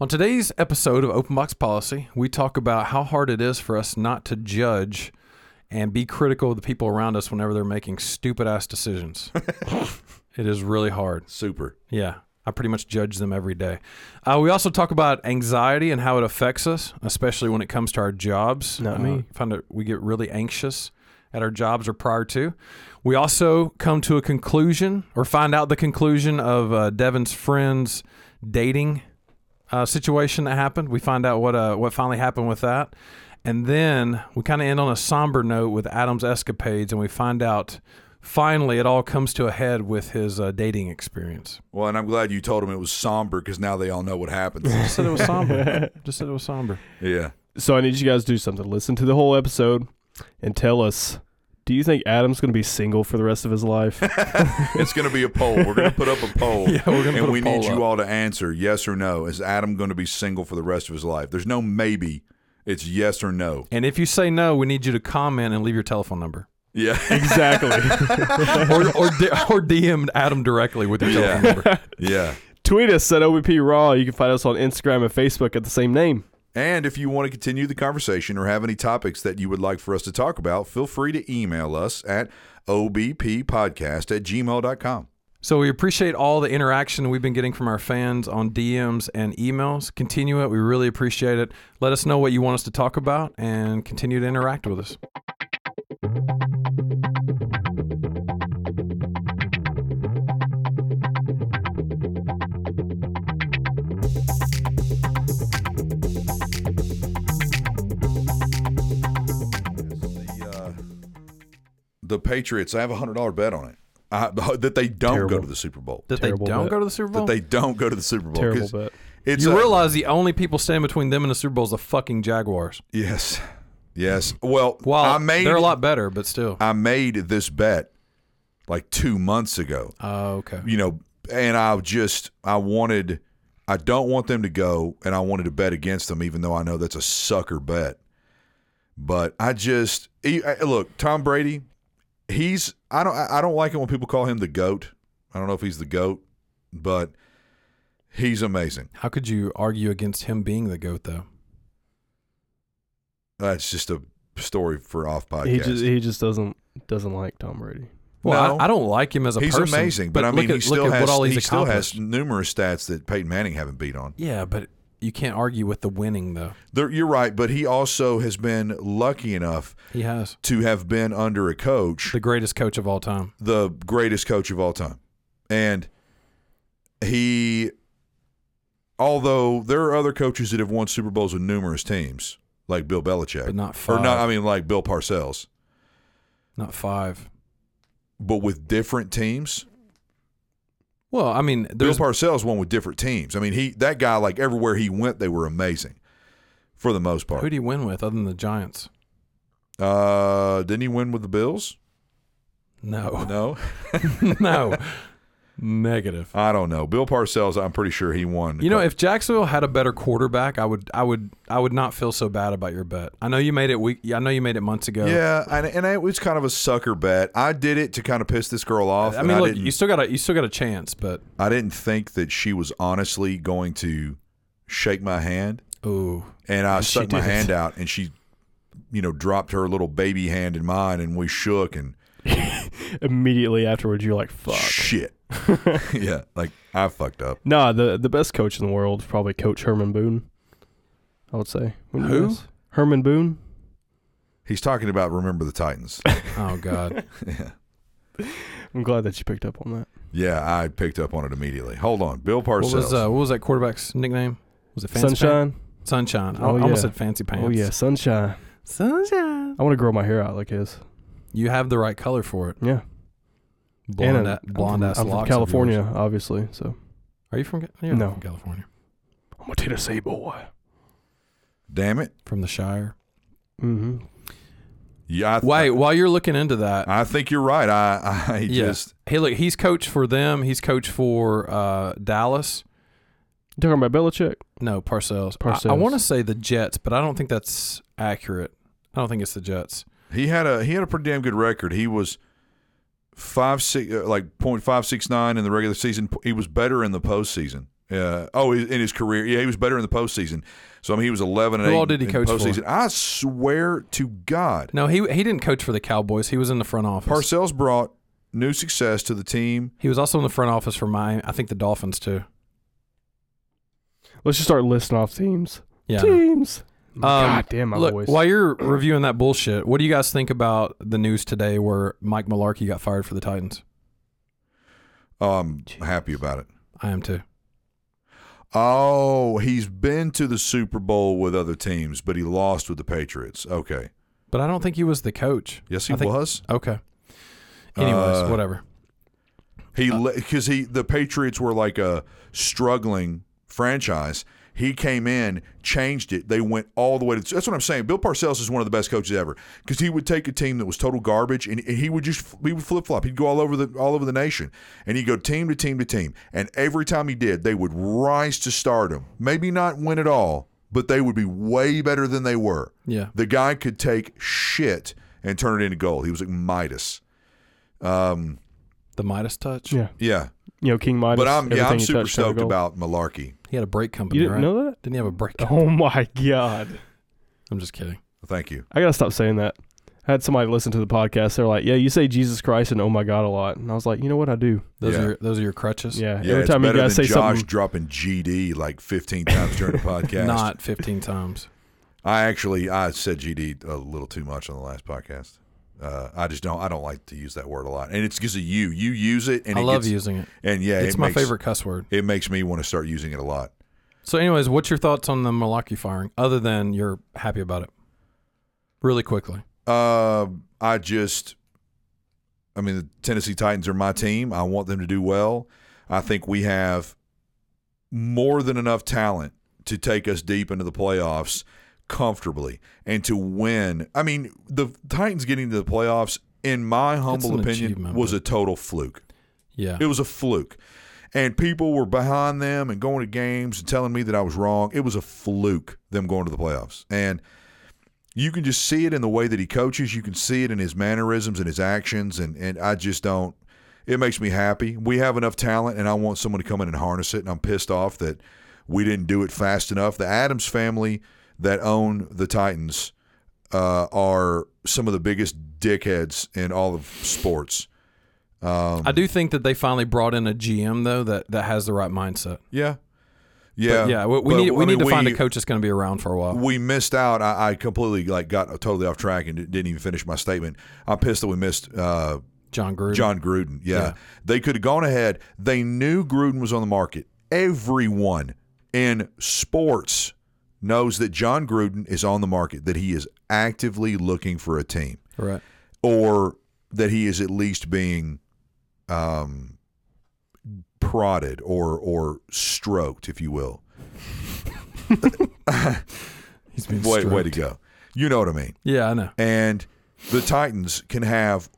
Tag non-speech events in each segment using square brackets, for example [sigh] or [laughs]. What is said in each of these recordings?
On today's episode of Open Box Policy, we talk about how hard it is for us not to judge and be critical of the people around us whenever they're making stupid ass decisions. [laughs] it is really hard. Super. Yeah. I pretty much judge them every day. Uh, we also talk about anxiety and how it affects us, especially when it comes to our jobs. Not uh, me. Find that we get really anxious at our jobs or prior to. We also come to a conclusion or find out the conclusion of uh, Devin's friend's dating uh, situation that happened. We find out what uh, what finally happened with that, and then we kind of end on a somber note with Adam's escapades, and we find out finally it all comes to a head with his uh, dating experience. Well, and I'm glad you told him it was somber because now they all know what happens. Just said it was somber. [laughs] Just said it was somber. yeah. So I need you guys to do something. Listen to the whole episode and tell us. Do you think Adam's going to be single for the rest of his life? [laughs] It's going to be a poll. We're going to put up a poll. [laughs] Yeah, we're gonna and put a we poll need you up. all to answer yes or no. Is Adam going to be single for the rest of his life? There's no maybe. It's yes or no. And if you say no, we need you to comment and leave your telephone number, Yeah. [laughs] exactly. or or, or DM Adam directly with your telephone Yeah. number. yeah. Tweet us at OBP Raw. You can find us on Instagram and Facebook at the same name. And if you want to continue the conversation or have any topics that you would like for us to talk about, feel free to email us at obppodcast at gmail.com. So we appreciate all the interaction we've been getting from our fans on DMs and emails. Continue it. We really appreciate it. Let us know what you want us to talk about and continue to interact with us. The Patriots, I have a $100 bet on it. I, [laughs] that they don't go to the Super Bowl. That Terrible they don't bet. go to the Super Bowl? That they don't go to the Super Bowl. Terrible 'cause bet. It's you a- realize the only people standing between them and the Super Bowl is the fucking Jaguars. Yes. Yes. Well, Well, I made they're a lot better, but still. I made this bet like two months ago. Oh, okay. You know, and I just I wanted I don't want them to go, and I wanted to bet against them, even though I know that's a sucker bet. But I just look Tom Brady. He's I don't I don't like it when people call him the goat. I don't know if he's the goat, but he's amazing. How could you argue against him being the GOAT, though? That's just a story for off podcast. He just he just doesn't doesn't like Tom Brady. Well, No. I, I don't like him as a He's person. He's amazing, but, I look mean, at, he still look at has what all he's he still has numerous stats that Peyton Manning haven't beat on. Yeah, but you can't argue with the winning, though. There, you're right, but he also has been lucky enough He has to have been under a coach, the greatest coach of all time. the greatest coach of all time, and he. Although there are other coaches that have won Super Bowls with numerous teams, like Bill Belichick, But not or not. I mean, like Bill Parcells, Not five. but with different teams. Well, I mean, Bill Parcells won with different teams. I mean, he that guy like everywhere he went, they were amazing, for the most part. who do he win with other than the Giants? Uh, didn't he win with the Bills? No, No, [laughs] no, negative. I don't know. Bill Parcells, I'm pretty sure he won. You know, if Jacksonville had a better quarterback, I would, I would, I would not feel so bad about your bet. I know you made it week. I know you made it months ago. yeah, and, and it was kind of a sucker bet. I did it to kind of piss this girl off. I mean, look, didn't, you still got a, you still got a chance, but I didn't think that she was honestly going to shake my hand, ooh, and I And stuck my did. hand out, and she, you know, dropped her little baby hand in mine, and we shook and [laughs] Immediately afterwards, you're like, "Fuck." shit. [laughs] yeah, like I fucked up. Nah, the the best coach in the world is probably Coach Herman Boone. I would say. Wouldn't you Who? guess? Herman Boone. He's talking about remember the Titans. [laughs] oh god. yeah. I'm glad that you picked up on that. Yeah, I picked up on it immediately. Hold on, Bill Parcells. What was uh, what was that quarterback's nickname? Was it Fancy Sunshine. Pants? Sunshine. I Oh, I almost yeah. said Fancy Pants. Oh yeah, sunshine. Sunshine. I want to grow my hair out like his. You have the right color for it. Yeah. Blonde, and a- I'm blonde from, ass I'm from locks. of California, obviously. So Are you from? Ca- You're No. from California. I'm a Tennessee boy. Damn it. From the Shire. Mm-hmm. Yeah. I, Wait, while you're looking into that, I think you're right. I I Yeah. just hey, look, he's coached for them. He's coached for uh, Dallas. You talking about Belichick? No, Parcells. I- I, want to say the Jets, but I don't think that's accurate. I don't think it's the Jets. He had a he had a pretty damn good record. He was five six uh, like point five six nine in the regular season. He was better in the postseason Uh, oh, in his career, yeah, he was better in the postseason. So I mean, he was eleven and Who eight. all did he in coach for? I swear to God, No, he he didn't coach for the Cowboys. He was in the front office. Parcells brought new success to the team. he was also in the front office for my I think the Dolphins too. Let's just start listing off teams. Yeah. Teams. Um, God damn my Look, voice. while you're [clears throat] reviewing that bullshit, what do you guys think about the news today where Mike Mularkey got fired for the Titans? Oh, I'm happy about it. I am too. Oh, he's been to the Super Bowl with other teams, but he lost with the Patriots. Okay. But I don't think he was the coach. Yes, he think- was. Okay. Anyways, Uh, whatever. He because he the Patriots were like a struggling franchise. He came in, changed it. They went all the way to. That's what I'm saying. Bill Parcells is one of the best coaches ever because he would take a team that was total garbage and, and he would just he would flip flop. He'd go all over the all over the nation and he'd go team to team to team. And every time he did, they would rise to stardom. Maybe not win it all, but they would be way better than they were. Yeah. The guy could take shit and turn it into gold. He was like Midas. Um, The Midas touch. yeah. yeah. You know, King Midas. But I'm yeah, I'm super touched turned to stoked about Mularkey. He had a brake company, You didn't right? know that? Didn't he have a brake [laughs] oh company? Oh my god. I'm just kidding. Thank you. I gotta stop saying that. I had somebody listen to the podcast. They're like, "Yeah, you say Jesus Christ and oh my God a lot," and I was like, "You know what? I do. Those Yeah. are your, those are your crutches. Yeah. Yeah, Every time you better guys than say Josh something, dropping GD like 15 times during the [laughs] podcast. Not 15 times. I actually I said GD a little too much on the last podcast. Uh, I just don't I don't like to use that word a lot, and it's because of you. You use it, and I it love gets, using it. And yeah, it's it my makes, favorite cuss word. It makes me want to start using it a lot. So, anyways, what's your thoughts on the Mularkey firing, other than you're happy about it? Really quickly. Uh, I just, I mean, the Tennessee Titans are my team. I want them to do well. I think we have more than enough talent to take us deep into the playoffs comfortably and to win. I mean, the Titans getting to the playoffs, in my humble opinion, was a total fluke. Yeah. It was a fluke. And people were behind them and going to games and telling me that I was wrong. It was a fluke, them going to the playoffs. And you can just see it in the way that he coaches. You can see it in his mannerisms and his actions. And, and I just don't. It makes me happy. We have enough talent, and I want someone to come in and harness it. And I'm pissed off that we didn't do it fast enough. The Adams family that own the Titans uh, are some of the biggest dickheads in all of sports. Um, I do think that they finally brought in a GM though that, that has the right mindset. Yeah, yeah, But yeah. We, we But, need we I need mean, to find a coach that's going to be around for a while. We missed out. I, I completely like got totally off track and didn't even finish my statement. I'm pissed that we missed uh, Jon Gruden. Jon Gruden. Yeah, Yeah. they could have gone ahead. They knew Gruden was on the market. Everyone in sports knows that Jon Gruden is on the market. That he is actively looking for a team, Right. or that he is at least being um, prodded or or stroked, if you will. [laughs] He's been Way, way to go. You know what I mean. Yeah, I know. And the Titans can have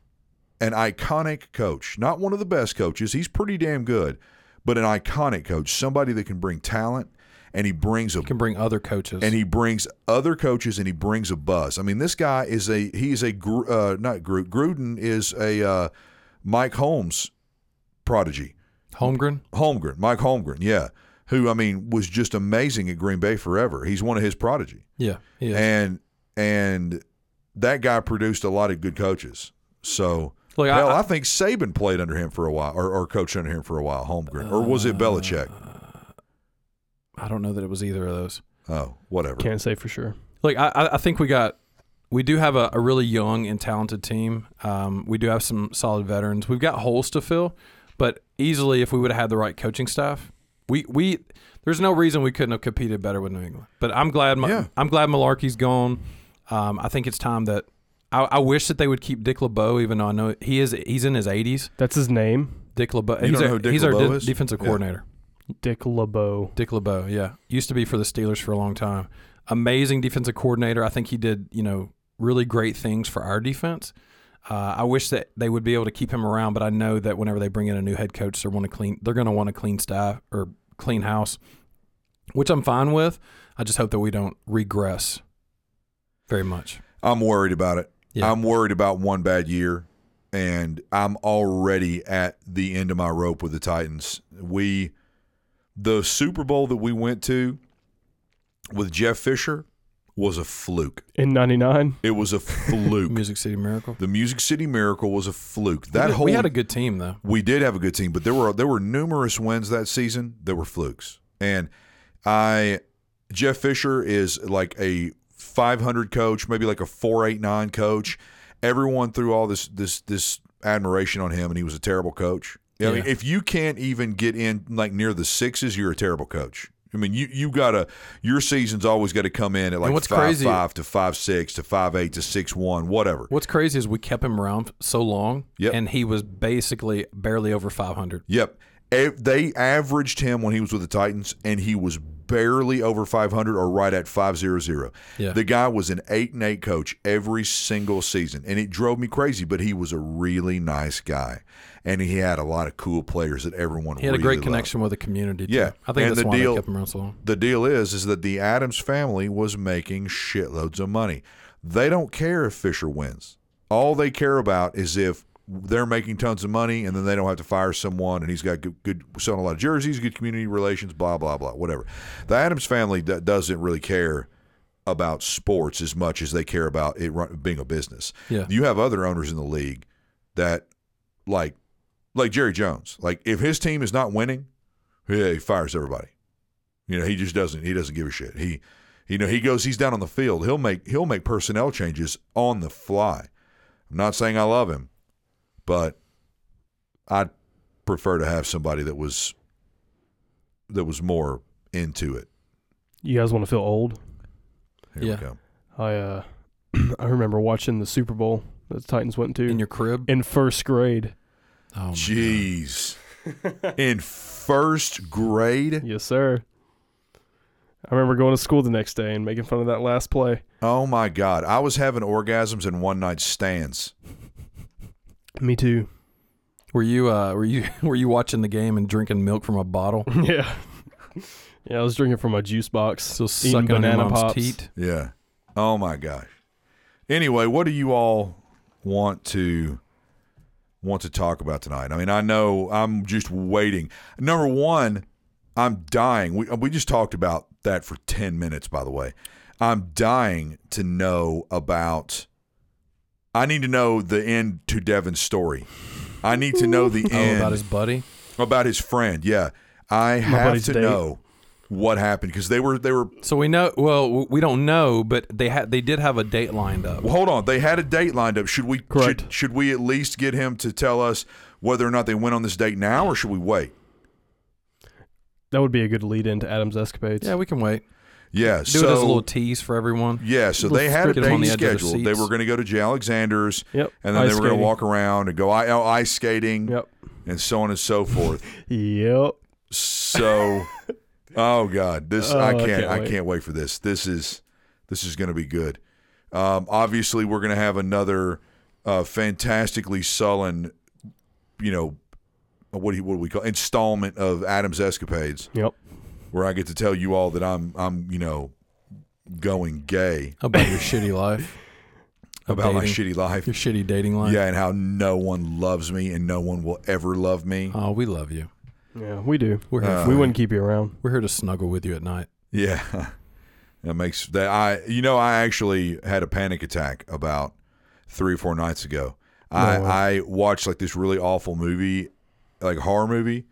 an iconic coach, not one of the best coaches. He's pretty damn good, but an iconic coach, somebody that can bring talent and he brings a Can bring other coaches. and he brings other coaches and he brings a buzz. I mean, this guy is a he's a uh, not Groot. Gruden is a uh, Mike Holmes prodigy. Holmgren. Holmgren, Mike Holmgren, yeah, who I mean was just amazing at Green Bay forever. He's one of his prodigy Yeah. He is. and and that guy produced a lot of good coaches. So Look, hell, I, I, think Saban played under him for a while, or, or coached under him for a while. Holmgren, or was it Belichick? I don't know that it was either of those. Oh, whatever. can't say for sure. Look, I, I I think we got we do have a, a really young and talented team. Um, we do have some solid veterans. We've got holes to fill, but easily if we would have had the right coaching staff, we we there's no reason we couldn't have competed better with New England. But I'm glad Ma- Yeah. I'm glad Mularkey's gone. Um, I think it's time that I, I wish that they would keep Dick LeBeau, even though I know he is he's in his 80s. That's his name, Dick LeBeau. You he's don't know our, who Dick he's our de- is? defensive Yeah. Coordinator. Dick LeBeau. Dick LeBeau, yeah, used to be for the Steelers for a long time. Amazing defensive coordinator. I think he did, you know, really great things for our defense. Uh, I wish that they would be able to keep him around, but I know that whenever they bring in a new head coach, they're want to clean. They're going to want a clean staff or clean house, which I'm fine with. I just hope that we don't regress very much. I'm worried about it. Yeah. I'm worried about one bad year, and I'm already at the end of my rope with the Titans. We the Super Bowl that we went to with Jeff Fisher was a fluke. In '99, It was a fluke. [laughs] Music City Miracle. the Music City Miracle was a fluke. That we, whole we had a good team though. we did have a good team, but there were there were numerous wins that season that were flukes. And I Jeff Fisher is like a 500 coach, maybe like a 489 coach. Everyone threw all this this this admiration on him and he was a terrible coach. I mean, Yeah. if you can't even get in like near the sixes, you're a terrible coach. I mean, you you got to your season's always got to come in at like what's five crazy- five to five six to five eight to six one, whatever. What's crazy is we kept him around so long, Yep. and he was basically barely over 500. Yep. They averaged him when he was with the Titans, and he was barely over 500 or right at 500. Yeah. The guy was an 8 and 8 coach every single season, and it drove me crazy, but he was a really nice guy. And he had a lot of cool players that everyone He had a great loved. connection with the community. Too. Yeah. I think And that's the why deal- they kept him around so long. The deal is is that the Adams family was making shitloads of money. They don't care if Fisher wins. All they care about is if they're making tons of money and then they don't have to fire someone and he's got good, good selling a lot of jerseys, good community relations, blah blah blah, whatever. The Adams family d- doesn't really care about sports as much as they care about it run, being a business. Yeah. You have other owners in the league that like like Jerry Jones. Like if his team is not winning, yeah, he fires everybody. You know, he just doesn't he doesn't give a shit. He you know, he goes he's down on the field. He'll make he'll make personnel changes on the fly. I'm not saying I love him, but I'd prefer to have somebody that was that was more into it. you guys want to feel old? Here Yeah. we go. I uh, [clears throat] I remember watching the Super Bowl that the Titans went to In your crib. in first grade. Oh, Jeez. [laughs] In first grade? Yes, sir. I remember going to school the next day and making fun of that last play. Oh my God. I was having orgasms in one night stands. Me too. Were you uh were you [laughs] were you watching the game and drinking milk from a bottle? [laughs] yeah. Yeah, I was drinking from my juice box. Still eating sucking on your banana mom's pops. teat. Yeah. Oh my gosh. Anyway, what do you all want to want to talk about tonight? I mean, I know I'm just waiting. Number one, I'm dying. We we just talked about that for ten minutes. By the way, I'm dying to know about. I need to know the end to Devin's story. I need to know the [laughs] Oh, end about his buddy. about his friend. Yeah, I have to date. know what happened because they were they were So we know. Well, we don't know, but they had they did have a date lined up. Well, hold on. They had a date lined up. Should we Correct. Should, should we at least get him to tell us whether or not they went on this date now, or should we wait? That would be a good lead into Adam's escapades. Yeah, we can wait. Yeah. Do so it as a little tease for everyone. yeah. So they had a get 'em on date the edge of their scheduled. They were going to go to J. Alexander's, Yep. and then Ice they were going to walk around and go oh, ice skating, Yep. and so on and so forth. [laughs] Yep. So, oh god, this Oh, I I can't can't I wait. can't wait for this. This is this is going to be good. Um, obviously, we're going to have another uh, fantastically sullen, you know, what do you, what do we call installment of Adam's escapades, Yep. Where I get to tell you all that I'm I'm you know going gay About your shitty life. of [laughs] about my shitty life. Your shitty dating life. Yeah, and how no one loves me and no one will ever love me. Oh, we love you. Yeah, we do. We're here. Uh, we wouldn't keep you around. We're here to snuggle with you at night. Yeah. [laughs] That makes that I you know I actually had a panic attack about 3 or 4 nights ago. I No way. I watched like this really awful movie, like horror movie,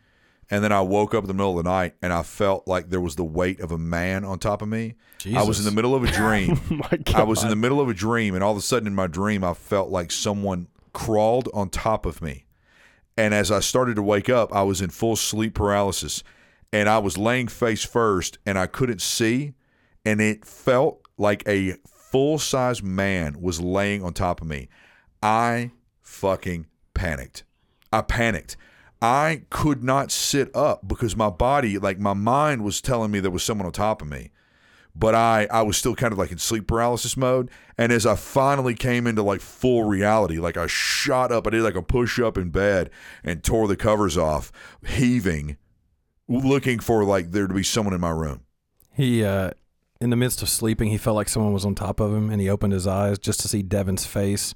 and then I woke up in the middle of the night and I felt like there was the weight of a man on top of me. I was in the middle of a dream. [laughs] Oh. I was in the middle of a dream and all of a sudden in my dream I felt like someone crawled on top of me. And as I started to wake up, I was in full sleep paralysis and I was laying face first and I couldn't see and it felt like a full-size man was laying on top of me. I fucking panicked. I panicked. I could not sit up because my body, like my mind was telling me there was someone on top of me but I I was still kind of like in sleep paralysis mode. And as I finally came into like full reality, like I shot up, I did like a push up in bed and tore the covers off, heaving, looking for like there to be someone in my room. He, uh, in the midst of sleeping, he felt like someone was on top of him, and he opened his eyes just to see Devin's face.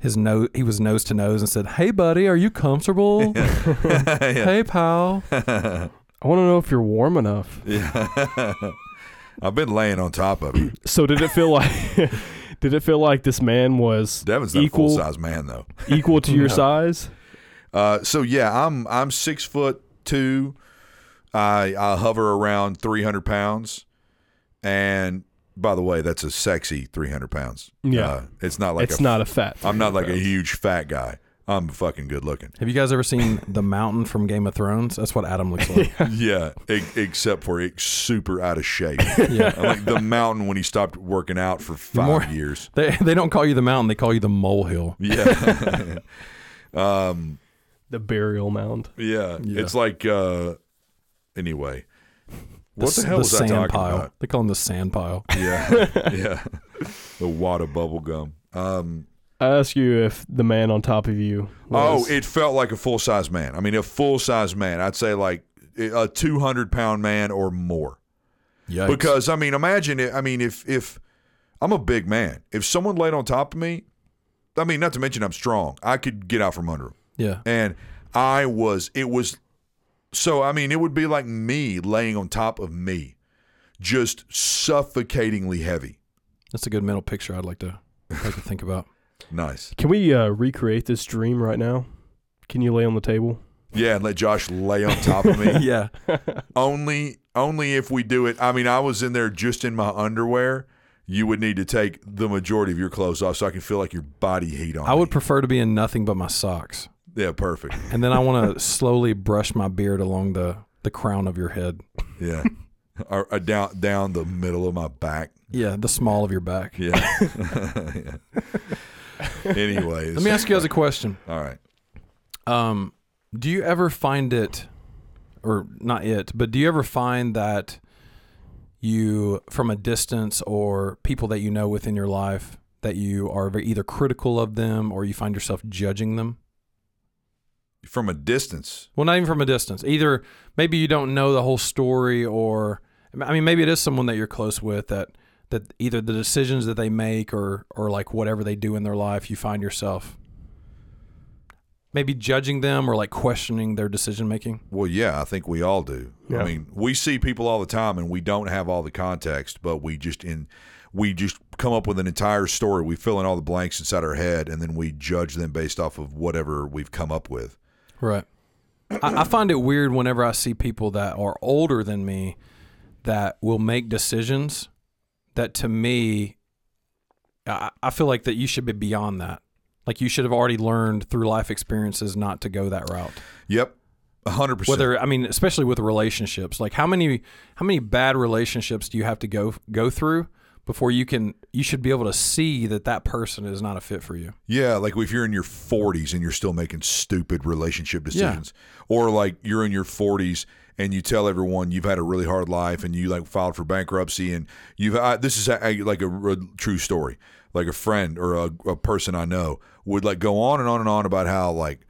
His nose, he was nose to nose, and said, "Hey, buddy, are you comfortable? [laughs] [laughs] yeah. hey, pal." [laughs] I want to know if you're warm enough. Yeah. I've been laying on top of you. So did it feel like did it feel like this man was Devin's not Equal- a full size man though. equal to your No. size? Uh, so yeah, I'm I'm six foot two. I I hover around three hundred pounds, and by the way, that's a sexy three hundred pounds. Yeah. uh, it's not like it's a, not a fat. I'm not like a huge fat guy. I'm fucking good looking. Have you guys ever seen [laughs] The Mountain from Game of Thrones? That's what Adam looks [laughs] like. Yeah, e- except for it's super out of shape. [laughs] yeah. Like the mountain when he stopped working out for five more- years. They they don't call you the mountain, they call you the molehill. Yeah. um. the burial mound. Yeah. Yeah. It's like. uh Anyway, what the, s- hell was I sand talking pile. about? They call him the sand pile. [laughs] Yeah, [laughs] yeah. The wad of bubble gum. Um, I ask you if the man on top of you. oh, it felt like a full size man. I mean, a full size man. I'd say like a two hundred pound man or more. Yeah. Because I mean, imagine it. I mean, if if I'm a big man, if someone laid on top of me, I mean, not to mention I'm strong. I could get out from under him. yeah. and I was it was so I mean it would be like me laying on top of me just suffocatingly heavy That's a good mental picture I'd like to like to think about. [laughs] nice Can we uh, recreate this dream right now? Can you lay on the table? yeah and let Josh lay on top of me [laughs] yeah. [laughs] only only if we do it I mean I was in there just in my underwear you would need to take the majority of your clothes off so I can feel like your body heat on I would prefer to be in nothing but my socks. Yeah perfect [laughs] And then I want to slowly brush my beard along the, the crown of your head. yeah or, or down down the middle of my back Yeah, the small of your back. yeah, [laughs] yeah. anyways Let me ask you guys a question. all right Um, do you ever find it, or not it, but do you ever find that you, from a distance, or people that you know within your life, that you are either critical of them or you find yourself judging them? From a distance Well, not even from a distance. Either maybe you don't know the whole story, or I mean, maybe it is someone that you're close with that that either the decisions that they make or or like whatever they do in their life, you find yourself maybe judging them or like questioning their decision making. Well, yeah, I think we all do. Yeah. I mean, we see people all the time, and we don't have all the context, but we just in we just come up with an entire story. We fill in all the blanks inside our head, and then we judge them based off of whatever we've come up with. Right. I, I find it weird whenever I see people that are older than me that will make decisions that to me, I, I feel like that you should be beyond that. Like you should have already learned through life experiences not to go that route. Yep, hundred percent. Whether I mean, especially with relationships, like how many how many bad relationships do you have to go go through before you can you should be able to see that that person is not a fit for you. Yeah, like if you're in your 40s and you're still making stupid relationship decisions, or like you're in your 40s and you tell everyone you've had a really hard life and you like filed for bankruptcy and you've I, this is a, like a, a true story. Like a friend or a, a person I know would like go on and on and on about how like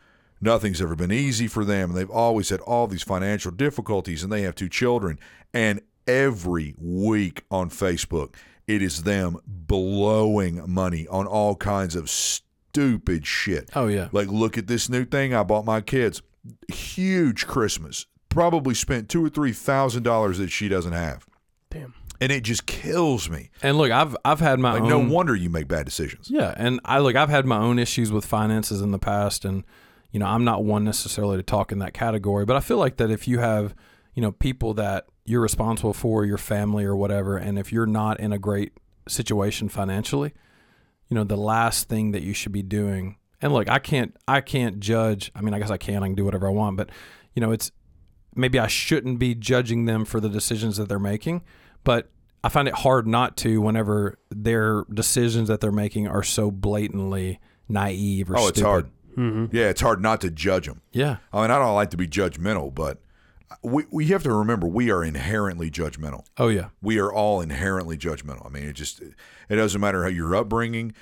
nothing's ever been easy for them and they've always had all these financial difficulties and they have two children and every week on Facebook it is them blowing money on all kinds of stupid shit. Oh yeah. Like look at this new thing I bought my kids. Huge Christmas. Probably spent two or three thousand dollars that she doesn't have. Damn. And it just kills me. And look, I've I've had my Like own no wonder you make bad decisions. Yeah, and I look, I've had my own issues with finances in the past, and you know, I'm not one necessarily to talk in that category, but I feel like that if you have, you know, people that you're responsible for, your family or whatever, and if you're not in a great situation financially, you know, the last thing that you should be doing. And look, I can't, I can't judge. I mean, I guess I can. I can do whatever I want, but you know, it's maybe I shouldn't be judging them for the decisions that they're making, but I find it hard not to whenever their decisions that they're making are so blatantly naive or Oh, it's stupid. hard. Mm-hmm. Yeah, it's hard not to judge them. Yeah. I mean, I don't like to be judgmental, but we we have to remember we are inherently judgmental. Oh yeah. we are all inherently judgmental. I mean, it just it doesn't matter how your upbringing,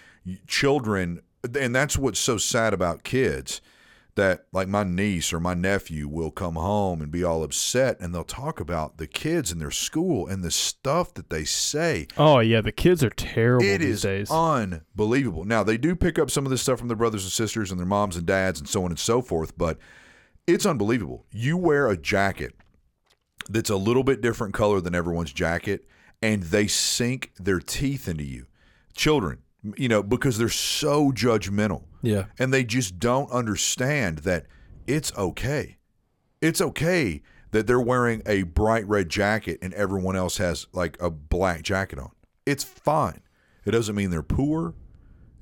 children, and that's what's so sad about kids. That like my niece or my nephew will come home and be all upset, and they'll talk about the kids in their school and the stuff that they say. Oh yeah, the kids are terrible It these is days. unbelievable. Now they do pick up some of this stuff from their brothers and sisters and their moms and dads and so on and so forth, but it's unbelievable. You wear a jacket that's a little bit different color than everyone's jacket, and they sink their teeth into you. Children, you know, because they're so judgmental Yeah. and they just don't understand that it's okay. It's okay that they're wearing a bright red jacket and everyone else has like a black jacket on. It's fine. It doesn't mean they're poor.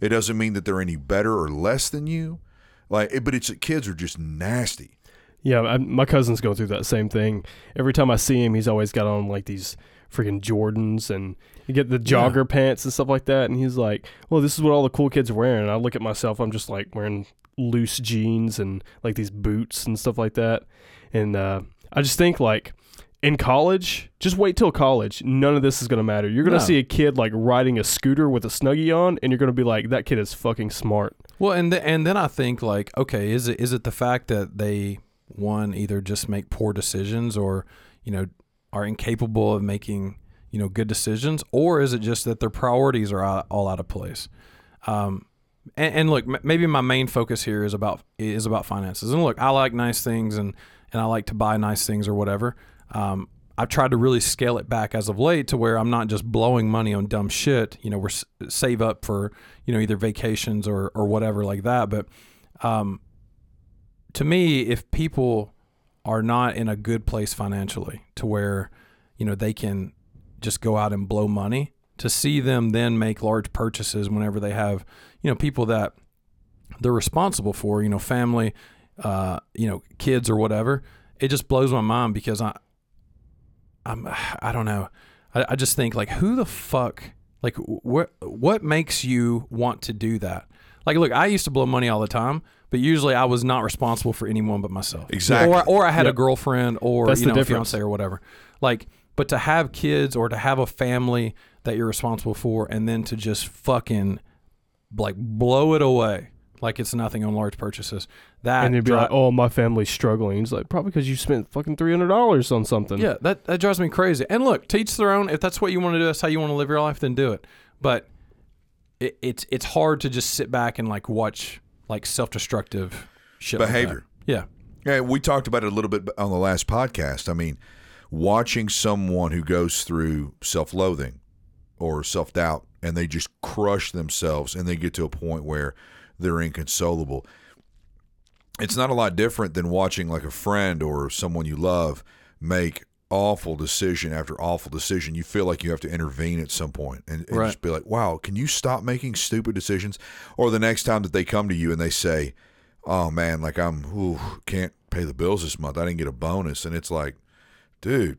It doesn't mean that they're any better or less than you. Like, but it's kids are just nasty. Yeah, I, my cousin's going through that same thing. Every time I see him, he's always got on like these freaking Jordans and you get the jogger pants and stuff like that. And he's like, "Well, this is what all the cool kids are wearing." And I look at myself, I'm just like wearing loose jeans and like these boots and stuff like that. And uh, I just think like in college, just wait till college. None of this is gonna matter. You're gonna No. see a kid like riding a scooter with a snuggie on, and you're gonna be like, "That kid is fucking smart." Well, and th- and then I think like, okay, is it is it the fact that they one either just make poor decisions or you know are incapable of making you know good decisions, or is it just that their priorities are all, out of place? Um, and, and look, m- maybe my main focus here is about is about finances. And look, I like nice things and and I like to buy nice things or whatever. Um, I've tried to really scale it back as of late to where I'm not just blowing money on dumb shit. You know, we're s- save up for you know either vacations or or whatever like that. But um, to me, if people are not in a good place financially, to where you know they can just go out and blow money, to see them then make large purchases whenever they have you know people that they're responsible for, you know, family, uh, you know, kids or whatever. It just blows my mind because I, I'm, I don't know. I, I just think like, who the fuck, like, what, what makes you want to do that? Like, look, I used to blow money all the time, but usually I was not responsible for anyone but myself. Exactly. Or, or I had a girlfriend or That's you know, difference. fiance or whatever. Like, but to have kids or to have a family that you're responsible for, and then to just fucking like blow it away like it's nothing on large purchases. That and you'd be dri- like, "Oh, my family's struggling." He's like, "Probably because you spent fucking three hundred dollars on something." yeah, that that drives me crazy. And look, teach their own. If that's what you want to do, that's how you want to live your life, then do it. But it, it's it's hard to just sit back and like watch like self destructive shit like. Behavior. yeah, Yeah, we talked about it a little bit on the last podcast. I mean, watching someone who goes through self loathing or self doubt and they just crush themselves and they get to a point where they're inconsolable. It's not a lot different than watching like a friend or someone you love make awful decision after awful decision. You feel like you have to intervene at some point and, and Right. just be like, wow, can you stop making stupid decisions? Or the next time that they come to you and they say, oh man, like I'm ooh, can't pay the bills this month. I didn't get a bonus, and it's like, dude,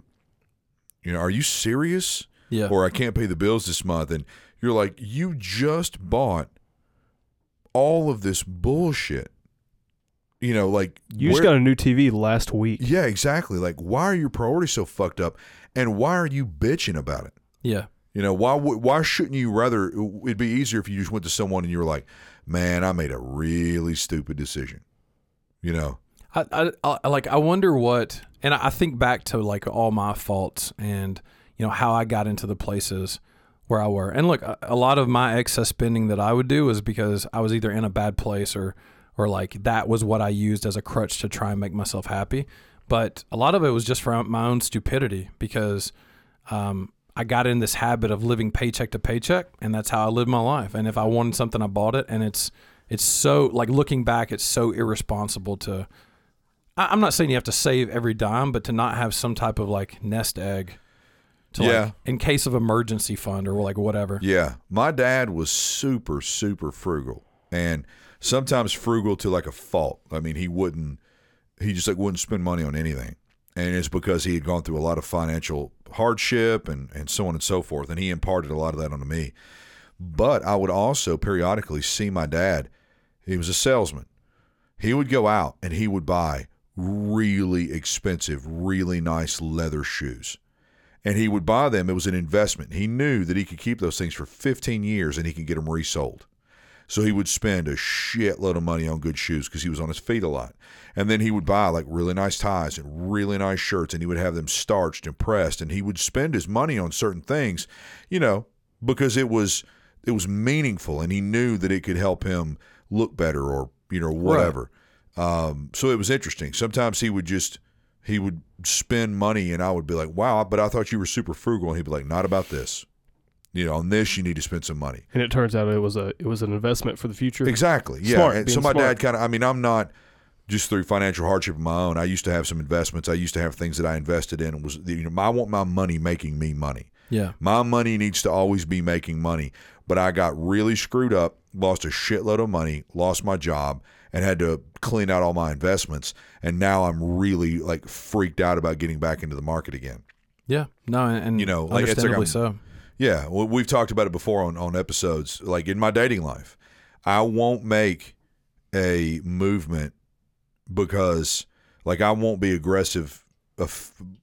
you know, are you serious? yeah. Or I can't pay the bills this month, and you're like, you just bought all of this bullshit. You know, like You just where- got a new TV last week. yeah, exactly. Like, why are your priorities so fucked up, and why are you bitching about it? yeah. You know, why why shouldn't you rather? It'd be easier if you just went to someone and you were like, "Man, I made a really stupid decision." You know, I, I, I like I wonder what and I I think back to like all my faults and you know how I got into the places where I were. And look, a, a lot of my excess spending that I would do was because I was either in a bad place or or like that was what I used as a crutch to try and make myself happy. But a lot of it was just from my own stupidity because um, I got in this habit of living paycheck to paycheck, and that's how I lived my life. And if I wanted something, I bought it, and it's it's so like looking back, it's so irresponsible to. I, I'm not saying you have to save every dime, but to not have some type of like nest egg, to Yeah. like in case of emergency fund or like whatever. Yeah, my dad was super super frugal, and sometimes frugal to like a fault. I mean, he wouldn't he just like wouldn't spend money on anything, and it's because he had gone through a lot of financial hardship and and so on and so forth, and he imparted a lot of that onto me. But I would also periodically see my dad. He was a salesman. He would go out and he would buy really expensive, really nice leather shoes and he would buy them. It was an investment. He knew that he could keep those things for 15 years and he could get them resold. So he would spend a shitload of money on good shoes because he was on his feet a lot. And then he would buy like really nice ties and really nice shirts and he would have them starched and pressed and he would spend his money on certain things, you know, because it was it was meaningful and he knew that it could help him look better or, you know, whatever. Um, so it was interesting. Sometimes he would just he would spend money, and I would be like, "Wow!" But I thought you were super frugal, and he'd be like, "Not about this. You know, on this you need to spend some money." And it turns out it was a it was an investment for the future. Exactly. Yeah. Smart, and so my smart. dad kind of. I mean, I'm not just through financial hardship of my own. I used to have some investments. I used to have things that I invested in. and Was you know, I want my money making me money. Yeah. My money needs to always be making money. But I got really screwed up, lost a shitload of money, lost my job, and had to clean out all my investments. And now I'm really like freaked out about getting back into the market again. Yeah. No, and, and You know, like, it's like understandably I'm- so. Yeah, well, we've talked about it before on, on episodes. Like in my dating life, I won't make a movement because, like, I won't be aggressive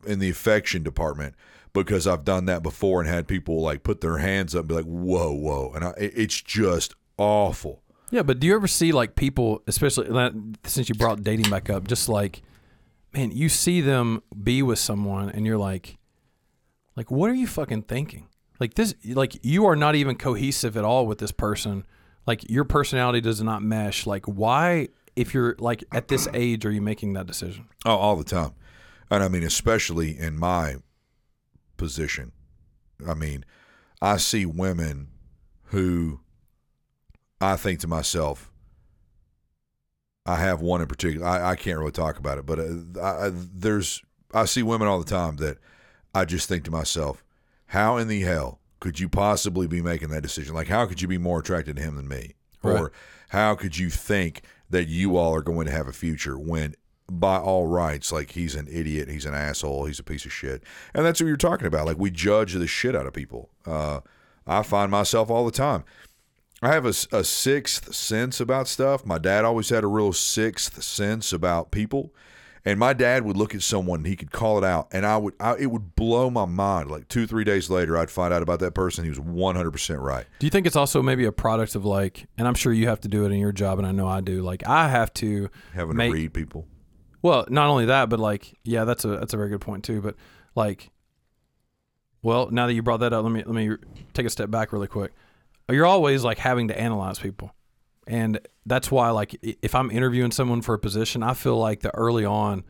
in the affection department because I've done that before and had people like put their hands up and be like, "Whoa, whoa," and I, it's just awful. Yeah, but do you ever see like people, especially since you brought dating back up, just like, man, you see them be with someone and you're like, like, what are you fucking thinking? Like this, like you are not even cohesive at all with this person. Like your personality does not mesh. Like why, if you're like at this age, are you making that decision? Oh, all the time. And I mean, especially in my position. I mean, I see women who I think to myself, I have one in particular. I, I can't really talk about it, but uh, I, there's I see women all the time that I just think to myself, how in the hell could you possibly be making that decision? Like, how could you be more attracted to him than me? Right. Or how could you think that you all are going to have a future when, by all rights, like he's an idiot, he's an asshole, he's a piece of shit, and that's what you're talking about. Like we judge the shit out of people. Uh, I find myself all the time. I have a sixth sense about stuff. My dad always had a real sixth sense about people. And my dad would look at someone he could call it out, and I would, I, it would blow my mind. Like two, three days later, I'd find out about that person. He was one hundred percent right. Do you think it's also maybe a product of like, and I'm sure you have to do it in your job, and I know I do. Like I have to Having make to read people. Well, not only that, but like, yeah, that's a that's a very good point too. But like, well, now that you brought that up, let me let me take a step back really quick. You're always like having to analyze people, and that's why like if I'm interviewing someone for a position, I feel like the early on,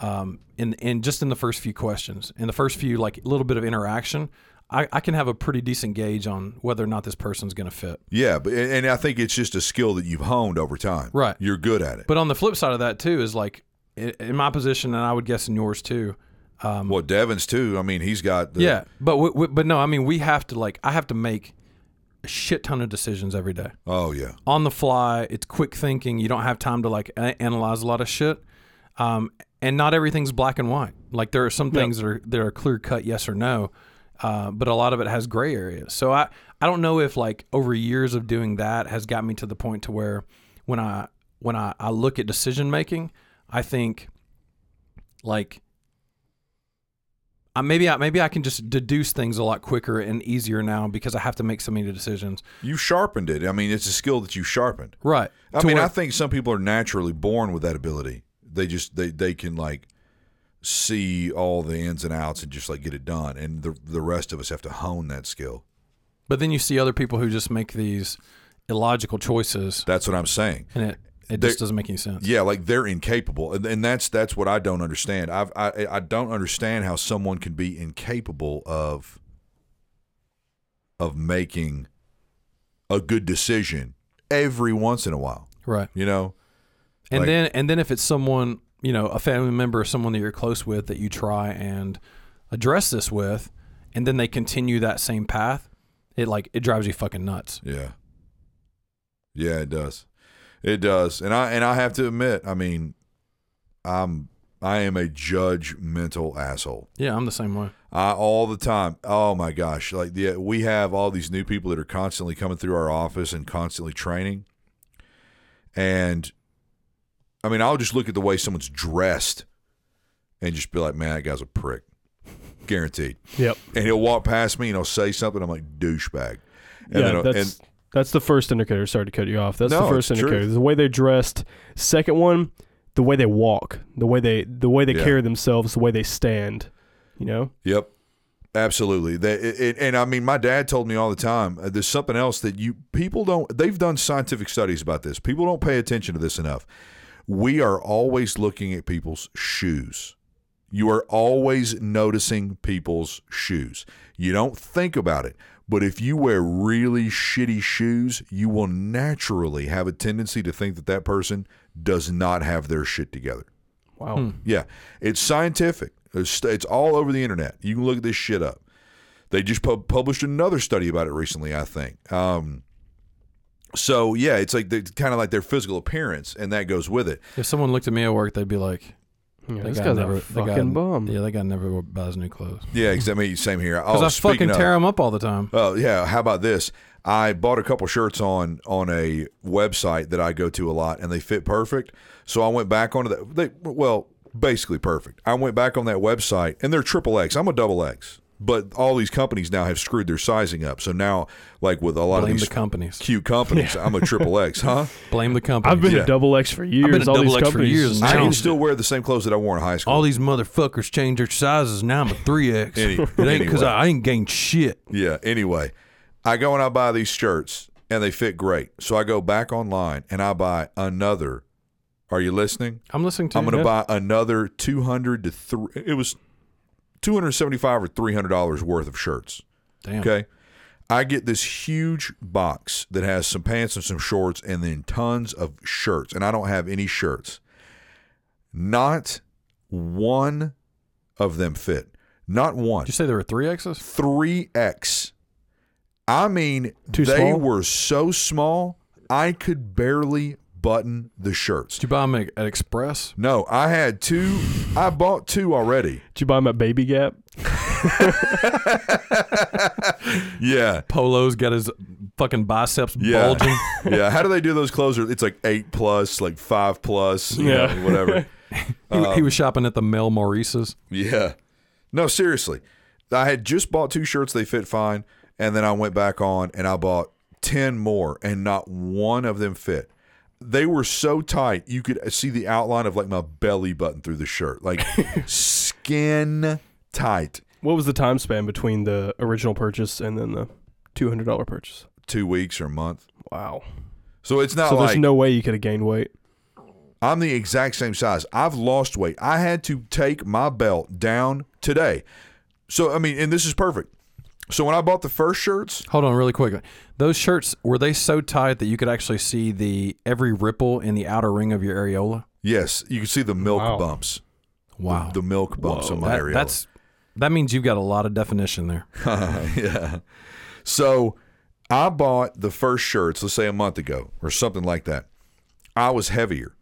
um, in in just in the first few questions, in the first few like little bit of interaction. I, I can have a pretty decent gauge on whether or not this person's going to fit. Yeah, but and I think it's just a skill that you've honed over time. Right. You're good at it. But on the flip side of that too is like in my position, and I would guess in yours too. Um, well, Devin's too. I mean, he's got. The, Yeah, but we, we, but no, I mean we have to like I have to make a shit ton of decisions every day Oh yeah. on the fly. It's quick thinking. You don't have time to like a- analyze a lot of shit, um, and not everything's black and white. Like there are some things that are that are clear cut yes or no, uh, but a lot of it has gray areas. So I I don't know if like over years of doing that has got me to the point to where when I when I, I look at decision making, I think like uh, maybe I maybe I can just deduce things a lot quicker and easier now because I have to make so many decisions. You sharpened it. I mean, it's a skill that you sharpened. Right. I To mean, where- I think some people are naturally born with that ability. They just they they can like see all the ins and outs and just like get it done. And the the rest of us have to hone that skill. but then you see other people who just make these illogical choices, That's what I'm saying. and it it just doesn't make any sense. Yeah, like they're incapable, and, and that's that's what I don't understand. I've, I I don't understand how someone can be incapable of of making a good decision every once in a while. Right. You know, And Like- then and then if it's someone you know a family member or someone that you're close with that you try and address this with, and then they continue that same path, it like it drives you fucking nuts. Yeah. Yeah, it does. It does. And I and I have to admit, I mean, I'm I am a judgmental asshole. Yeah, I'm the same way. I all the time. Oh my gosh! Like yeah, we have all these new people that are constantly coming through our office and constantly training. And I mean, I'll just look at the way someone's dressed and just be like, "Man, that guy's a prick." Guaranteed. Yep. And he'll walk past me and he'll say something. I'm like, "Douchebag." And yeah, then, that's that's the first indicator. Sorry to cut you off. That's No, the first indicator. The way they're dressed. Second one, the way they walk, the way they the way they Yeah. carry themselves, the way they stand. You know. Yep. Absolutely. They, it, it- and I mean, my dad told me all the time. Uh, there's something else that you people don't. They've done scientific studies about this. People don't pay attention to this enough. We are always looking at people's shoes. You are always noticing people's shoes. You don't think about it, but if you wear really shitty shoes, you will naturally have a tendency to think that that person does not have their shit together. Wow. Yeah, it's scientific. It's, it's all over the internet. You can look at this shit up. They just pub- published another study about it recently, I think. Um, so yeah, it's like kind of like their physical appearance, and that goes with it. If someone looked at me at work, they'd be like, Yeah, that this guy guy's never, a that guy- fucking bum. Yeah, that guy never buys new clothes. Yeah, exactly. Same here. [laughs] Because Oh, I speaking fucking of- tear them up all the time. Oh yeah, how about this? I bought a couple shirts on on a website that I go to a lot, and they fit perfect. So I went back onto that. They well, basically perfect. I went back on that website, and they're triple X. I'm a double X, but all these companies now have screwed their sizing up. So now, like with a lot Blame of the these companies. cute companies, I'm a triple X, huh? [laughs] Blame the companies. I've been Yeah. a double X for years. I've been a all these double X for companies years, just I can changed still wear the same clothes that I wore in high school. all these motherfuckers change their sizes. Now I'm a 3X. Any- it ain't because anyway. I, I ain't gained shit. Yeah. Anyway, I go and I buy these shirts and they fit great. So I go back online and I buy another. Are you listening? I'm listening to you. I'm you. going to buy another 200 to three. It was 275 or 300 dollars worth of shirts. Damn. Okay. I get this huge box that has some pants and some shorts and then tons of shirts. And I don't have any shirts. Not one of them fit. Not one. Did you say there were 3Xs? 3X. I mean, Too they small? were so small, I could barely button the shirts. Did you buy them at, at Express? No, I had two. I bought two already. Did you buy them at Baby Gap? [laughs] Yeah. Polo's got his fucking biceps Yeah. bulging. [laughs] Yeah. How do they do those clothes? It's like eight plus, like five plus, you Yeah. know, whatever. [laughs] he, he was shopping at the Mel Maurice's. Yeah. No, seriously. I had just bought two shirts, they fit fine, and then I went back on and I bought 10 more and not one of them fit. They were so tight, you could see the outline of like my belly button through the shirt. Like [laughs] skin tight. What was the time span between the original purchase and then the two hundred dollar purchase? 2 weeks or a month. Wow. So it's not so like there's no way you could have gained weight. I'm the exact same size. I've lost weight. I had to take my belt down today. So I mean, and this is perfect. So when I bought the first shirts, Hold on, really quick. Those shirts were they so tight that you could actually see the every ripple in the outer ring of your areola? yes, you can see the milk Wow. bumps. Wow, The, the milk bumps Whoa. on my That- areola. that's that means you've got a lot of definition there. [laughs] yeah. So I bought the first shirts, let's say a month ago or something like that. I was heavier.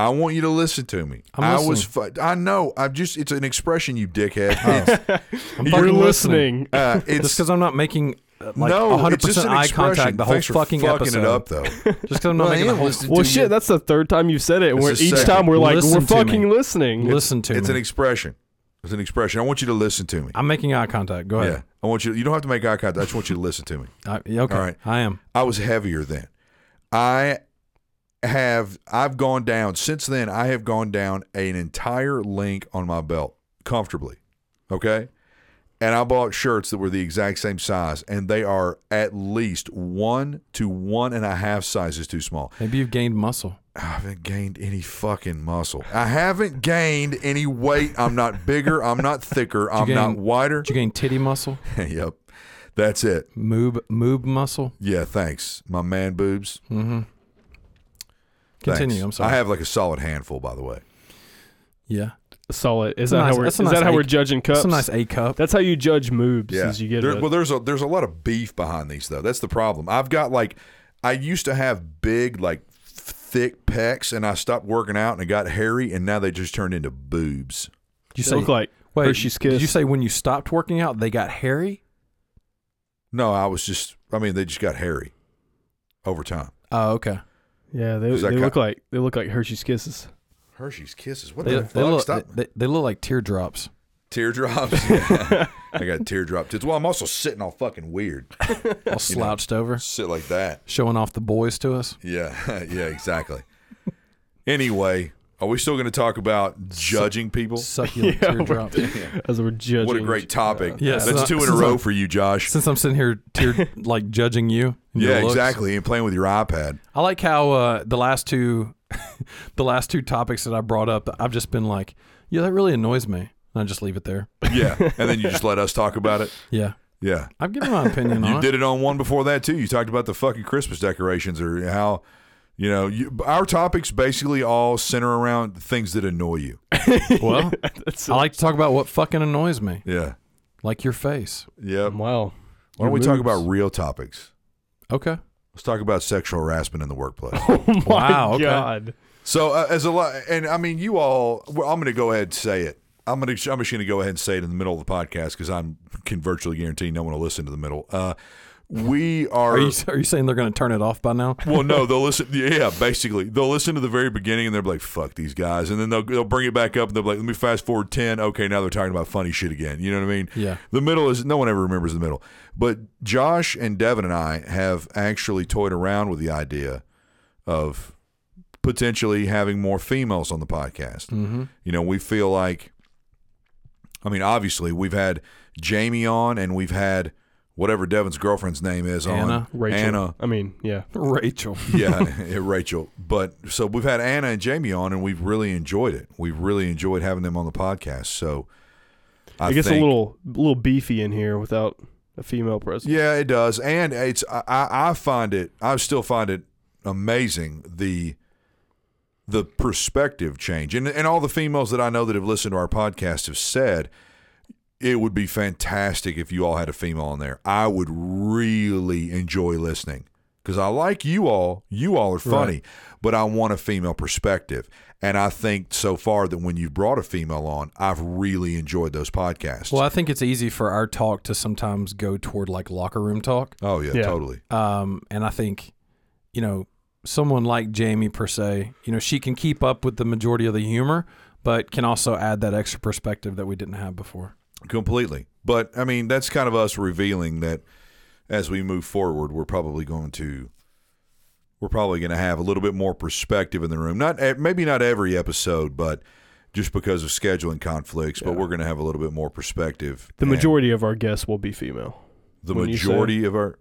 I want you to listen to me. I'm I was. Fu- I know. I'm just. It's an expression, you dickhead. It's, I'm [laughs] You're fucking listening. uh, [laughs] Just it's because I'm not making uh, like no. 100 It's just percent eye contact the whole Thanks for fucking, fucking episode. it up, though. [laughs] Just because I'm not Well, making the whole. Well, shit, you. that's the third time you've said it. It's each second. time we're like, Listen we're to me. fucking listening. Listen to me. It's me. an expression. It's an expression. I want you to listen to me. I'm making eye contact. Go ahead. Yeah. I want you. You don't have to make eye contact. I just want you to listen to me. I, okay. All right. I am. I was heavier then. I have I've gone down since then. I have gone down an entire link on my belt comfortably. Okay. And I bought shirts that were the exact same size, and they are at least one to one and a half sizes too small. Maybe you've gained muscle. I haven't gained any fucking muscle. I haven't gained any weight. I'm not bigger. I'm not thicker. I'm gain- not wider. Did you gain titty muscle? [laughs] yep. That's it. Moob moob muscle? Yeah, thanks. My man boobs. Mm-hmm. Continue. Thanks. I'm sorry. I have like a solid handful, by the way. yeah. Solid. Is a that nice- how we're? Is nice that how we're judging cups? That's a nice A cup. That's how you judge moobs. Yeah. Is you get There- a, well, there's a there's a lot of beef behind these though. That's the problem. I've got like I used to have big like thick pecs, and I stopped working out, and it got hairy, and now they just turned into boobs. You say look like wait, Hershey's Did you say when you stopped working out they got hairy? No, I was just. I mean, they just got hairy over time. Oh, okay. Yeah. They, they ki- look like they look like Hershey's Kisses. Hershey's Kisses. What They, the they fuck? look, Stop. they, they look like teardrops. Teardrops. [laughs] Yeah. I got teardrop tits. Well, I'm also sitting all fucking weird. [laughs] All slouched over, Sit like that. showing off the boys to us. Yeah, [laughs] yeah, exactly. anyway, are we still going to talk about judging people? Succulent [laughs] Yeah, teardrops. As we're judging. What a great topic. Yeah, That's since two in a row I- for you, Josh. Since I'm sitting here tear [laughs] like judging you. and Yeah, looks. exactly. And playing with your iPad. I like how uh, the last two, [laughs] the last two topics that I brought up, I've just been like, Yeah, that really annoys me. And I just leave it there. Yeah, and then you just let us talk about it. Yeah. Yeah, I've given my opinion on you it. did it on one before that too. You talked about the fucking Christmas decorations or how. You know, you, our topics basically all center around things that annoy you. [laughs] Well, [laughs] That's I like to talk about what fucking annoys me, Yeah. like your face. Yep. wow. Why don't Your we talk moves. about real topics? Okay. Let's talk about sexual harassment in the workplace. [laughs] Oh my Wow, okay. god. so, uh, as a lot, and I mean, you all, well, I'm going to go ahead and say it. I'm going to, I'm just going to go ahead and say it in the middle of the podcast because I can virtually guarantee no one will listen to the middle. Uh, we are. Are you are you saying they're going to turn it off by now? [laughs] well, no, they'll listen. Yeah, basically, they'll listen to the very beginning and they're like, "Fuck these guys," and then they'll they'll bring it back up and they'll be like, "Let me fast forward ten. Okay, now they're talking about funny shit again." You know what I mean? Yeah. The middle is no one ever remembers the middle. But Josh and Devin and I have actually toyed around with the idea of potentially having more females on the podcast. Mm-hmm. You know, we feel like, I mean, obviously, we've had Jamie on and we've had whatever Devin's girlfriend's name is on Anna. Rachel. Anna. I mean, yeah. [laughs] Rachel. [laughs] yeah, yeah, Rachel. But so we've had Anna and Jamie on, and we've really enjoyed it. We've really enjoyed having them on the podcast. So I it gets think, a little little beefy in here without a female presence. yeah, it does, and it's I, I I find it. I still find it amazing the the perspective change, and and all the females that I know that have listened to our podcast have said. It would be fantastic if you all had a female on there. I would really enjoy listening because I like you all. You all are funny, but I want a female perspective. And I think so far that when you've brought a female on, I've really enjoyed those podcasts. Well, I think it's easy for our talk to sometimes go toward like locker room talk. oh yeah, Yeah. totally. Um, and I think, you know, someone like Jamie per se, you know, she can keep up with the majority of the humor, but can also add that extra perspective that we didn't have before. Completely. But I mean, that's kind of us revealing that as we move forward, we're probably going to we're probably going to have a little bit more perspective in the room. Not maybe not every episode, but just because of scheduling conflicts, but we're going to have a little bit more perspective. The majority of our guests will be female. the you say- majority of our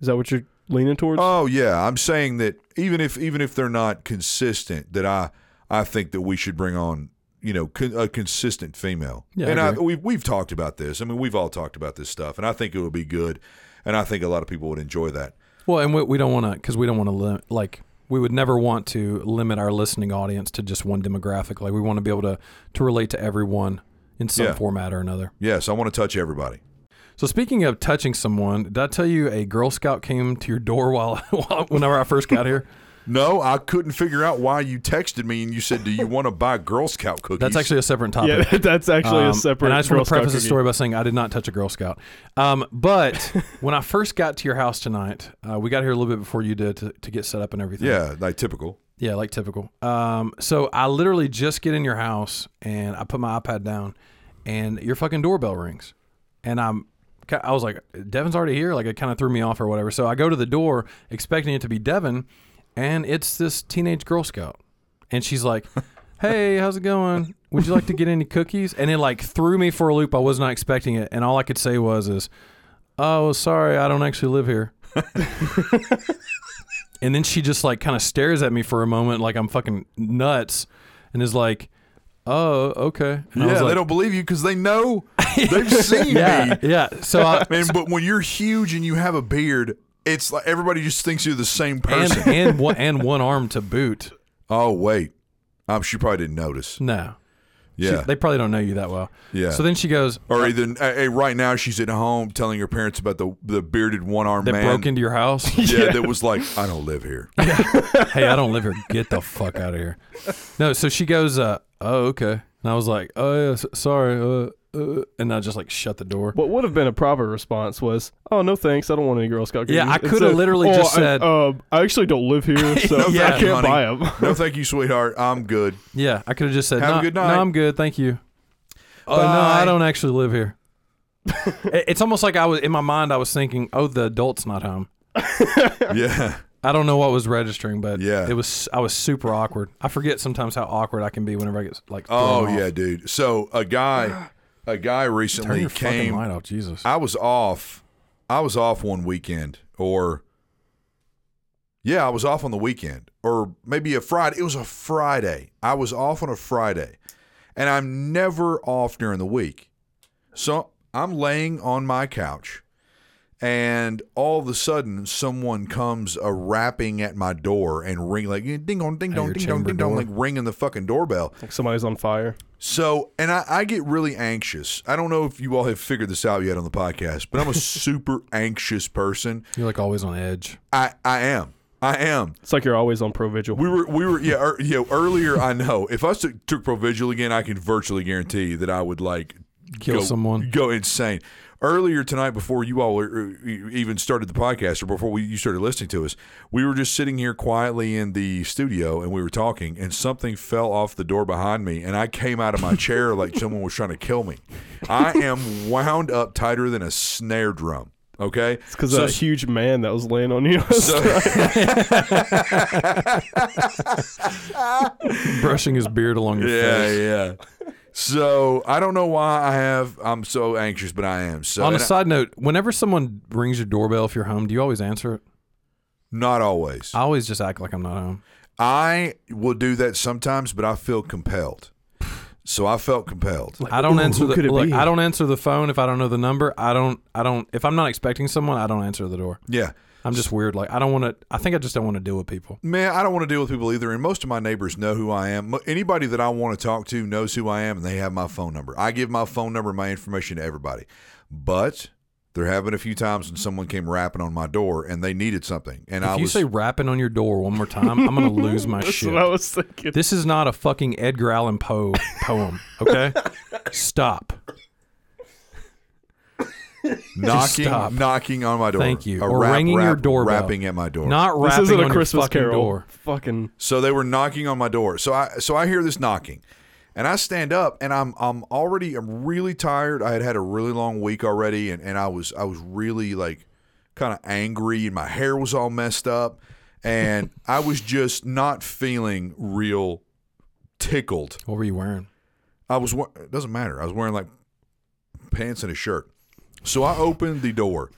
Is that what you're leaning towards? Oh yeah, I'm saying that even if even if they're not consistent, that I I think that we should bring on you know con- a consistent female. Yeah, and I, we've we've talked about this. I mean, we've all talked about this stuff, and I think it would be good, and I think a lot of people would enjoy that. Well, and we, we don't want to, because we don't want to, lim- like, we would never want to limit our listening audience to just one demographic. Like, we want to be able to, to relate to everyone in some Yeah. format or another. Yes, I want to touch everybody. So, speaking of touching someone, did I tell you a Girl Scout came to your door while, [laughs] while whenever I first got here? [laughs] No, I couldn't figure out why you texted me and you said, "Do you want to buy Girl Scout cookies?" That's actually a separate topic. yeah, [laughs] that's actually Um, a separate. Topic. And I just Girl want to Scout preface the story by saying I did not touch a Girl Scout. Um, but [laughs] when I first got to your house tonight, uh, we got here a little bit before you did to, to get set up and everything. yeah, like typical. Yeah, like typical. Um, so I literally just get in your house and I put my iPad down, and your fucking doorbell rings, and I'm. I was like, Devin's already here. Like it kind of threw me off or whatever. So I go to the door expecting it to be Devin, and it's this teenage Girl Scout, and she's like, "Hey, how's it going? Would you like to get any cookies?" And it like threw me for a loop. I was not expecting it, and all I could say was, "Is oh, sorry, I don't actually live here." [laughs] and then she just like kind of stares at me for a moment, like I'm fucking nuts, and is like, "Oh, okay." And yeah, was they don't believe you because they know [laughs] they've seen Yeah, me. yeah. So I, [laughs] Man, but when you're huge and you have a beard, it's like everybody just thinks you're the same person. and one [laughs] and one arm to boot. oh wait, um, she probably didn't notice. No, She- Yeah, they probably don't know you that well. yeah. So then she goes, or either uh, hey, right now she's at home telling her parents about the the bearded one armed "That man. broke into your house." [laughs] yeah, that [laughs] was like I don't live here. hey, I don't live here. Get the fuck out of here. No, so she goes, uh, oh, okay. And I was like, oh, yeah, sorry. Uh, uh, and I just like shut the door. What would have been a proper response was, "Oh no, thanks. I don't want any Girl Scout cookies." Yeah, I coulda literally "Oh, just I- said- uh, "I actually don't live here, [laughs] so No, Yeah, I thank you, can't honey. buy them." [laughs] No, thank you, sweetheart. I'm good. Yeah, I could have just said, Have a no, good no, night." I'm good. Thank you. Oh, no, I don't actually live here. [laughs] It's almost like I was, in my mind, I was thinking, oh, the adult's not home. Yeah, I don't know what was registering, but Yeah. it was, I was super awkward. I forget sometimes how awkward I can be whenever I get like, Oh off. yeah, dude. So a guy, [sighs] [sighs] a guy Turn recently your fucking came. light off, Jesus. I was off. I was off one weekend, or yeah, I was off on the weekend, or maybe a Friday. It was a Friday. I was off on a Friday, and I'm never off during the week. So I'm laying on my couch, and all of a sudden, someone comes a rapping at my door and ring like ding dong, ding dong, ding dong, ding dong, like ringing the fucking doorbell. Like somebody's on fire. So, and I, I get really anxious. I don't know if you all have figured this out yet on the podcast, but I'm a [laughs] super anxious person. You're like always on edge. I, I am. I am. It's like you're always on Provigil. We were, we were, yeah, er, you know, earlier. I know if I took, took Provigil again, I can virtually guarantee that I would like Kill go, someone. go insane. Earlier tonight, before you all were, uh, even started the podcast, or before we, you started listening to us, we were just sitting here quietly in the studio and we were talking, and something fell off the door behind me, and I came out of my chair [laughs] like someone was trying to kill me. I am wound up tighter than a snare drum. Okay, It's because So- that huge man that was laying on you. [laughs] so- [laughs] Brushing his beard along your yeah, face. Yeah, yeah. So I don't know why I have. I'm so anxious, but I am. So On a and I- side note, whenever someone rings your doorbell if you're home, do you always answer it? not always. I always just act like I'm not home. I will do that sometimes, but I feel compelled. So I felt compelled. I don't Ooh, answer the could it look, be? I don't answer the phone if I don't know the number. I don't I don't if I'm not expecting someone, I don't answer the door. Yeah. I'm just weird. Like I don't want to I think I just don't want to deal with people. Man, I don't want to deal with people either. And most of my neighbors know who I am. Anybody that I want to talk to knows who I am and they have my phone number. I give my phone number, my information to everybody. But there have been a few times when someone came rapping on my door and they needed something. And If I you was say rapping on your door one more time, I'm going to lose my [laughs] That's shit. what I was thinking. This is not a fucking Edgar Allan Poe poem, okay? [laughs] Stop. [laughs] knocking stop. knocking on my door. Thank you. A Or rap, ringing your doorbell. rapping at my door. Not This rapping isn't on a your Christmas fucking Carol. door. Fucking So they were knocking on my door. So I so I hear this knocking. And I stand up and I'm I'm already I'm really tired. I had had a really long week already and, and I was I was really like kind of angry and my hair was all messed up and I was just not feeling real tickled. What were you wearing? I was we- it doesn't matter. I was wearing like pants and a shirt. So I opened the door,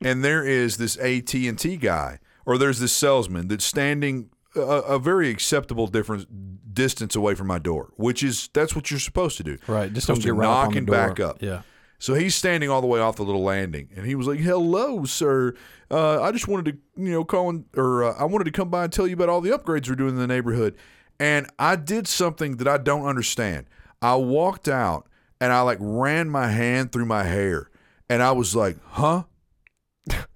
and there is this AT and T guy, or there's this salesman that's standing a, a very acceptable difference distance away from my door, which is that's what you're supposed to do. Right. Just don't get right up knock on the and door. back up. Yeah. So he's standing all the way off the little landing, and he was like, "Hello, sir. Uh, I just wanted to, you know, call and or uh, I wanted to come by and tell you about all the upgrades we're doing in the neighborhood." And I did something that I don't understand. I walked out and I like ran my hand through my hair, and I was like, "Huh."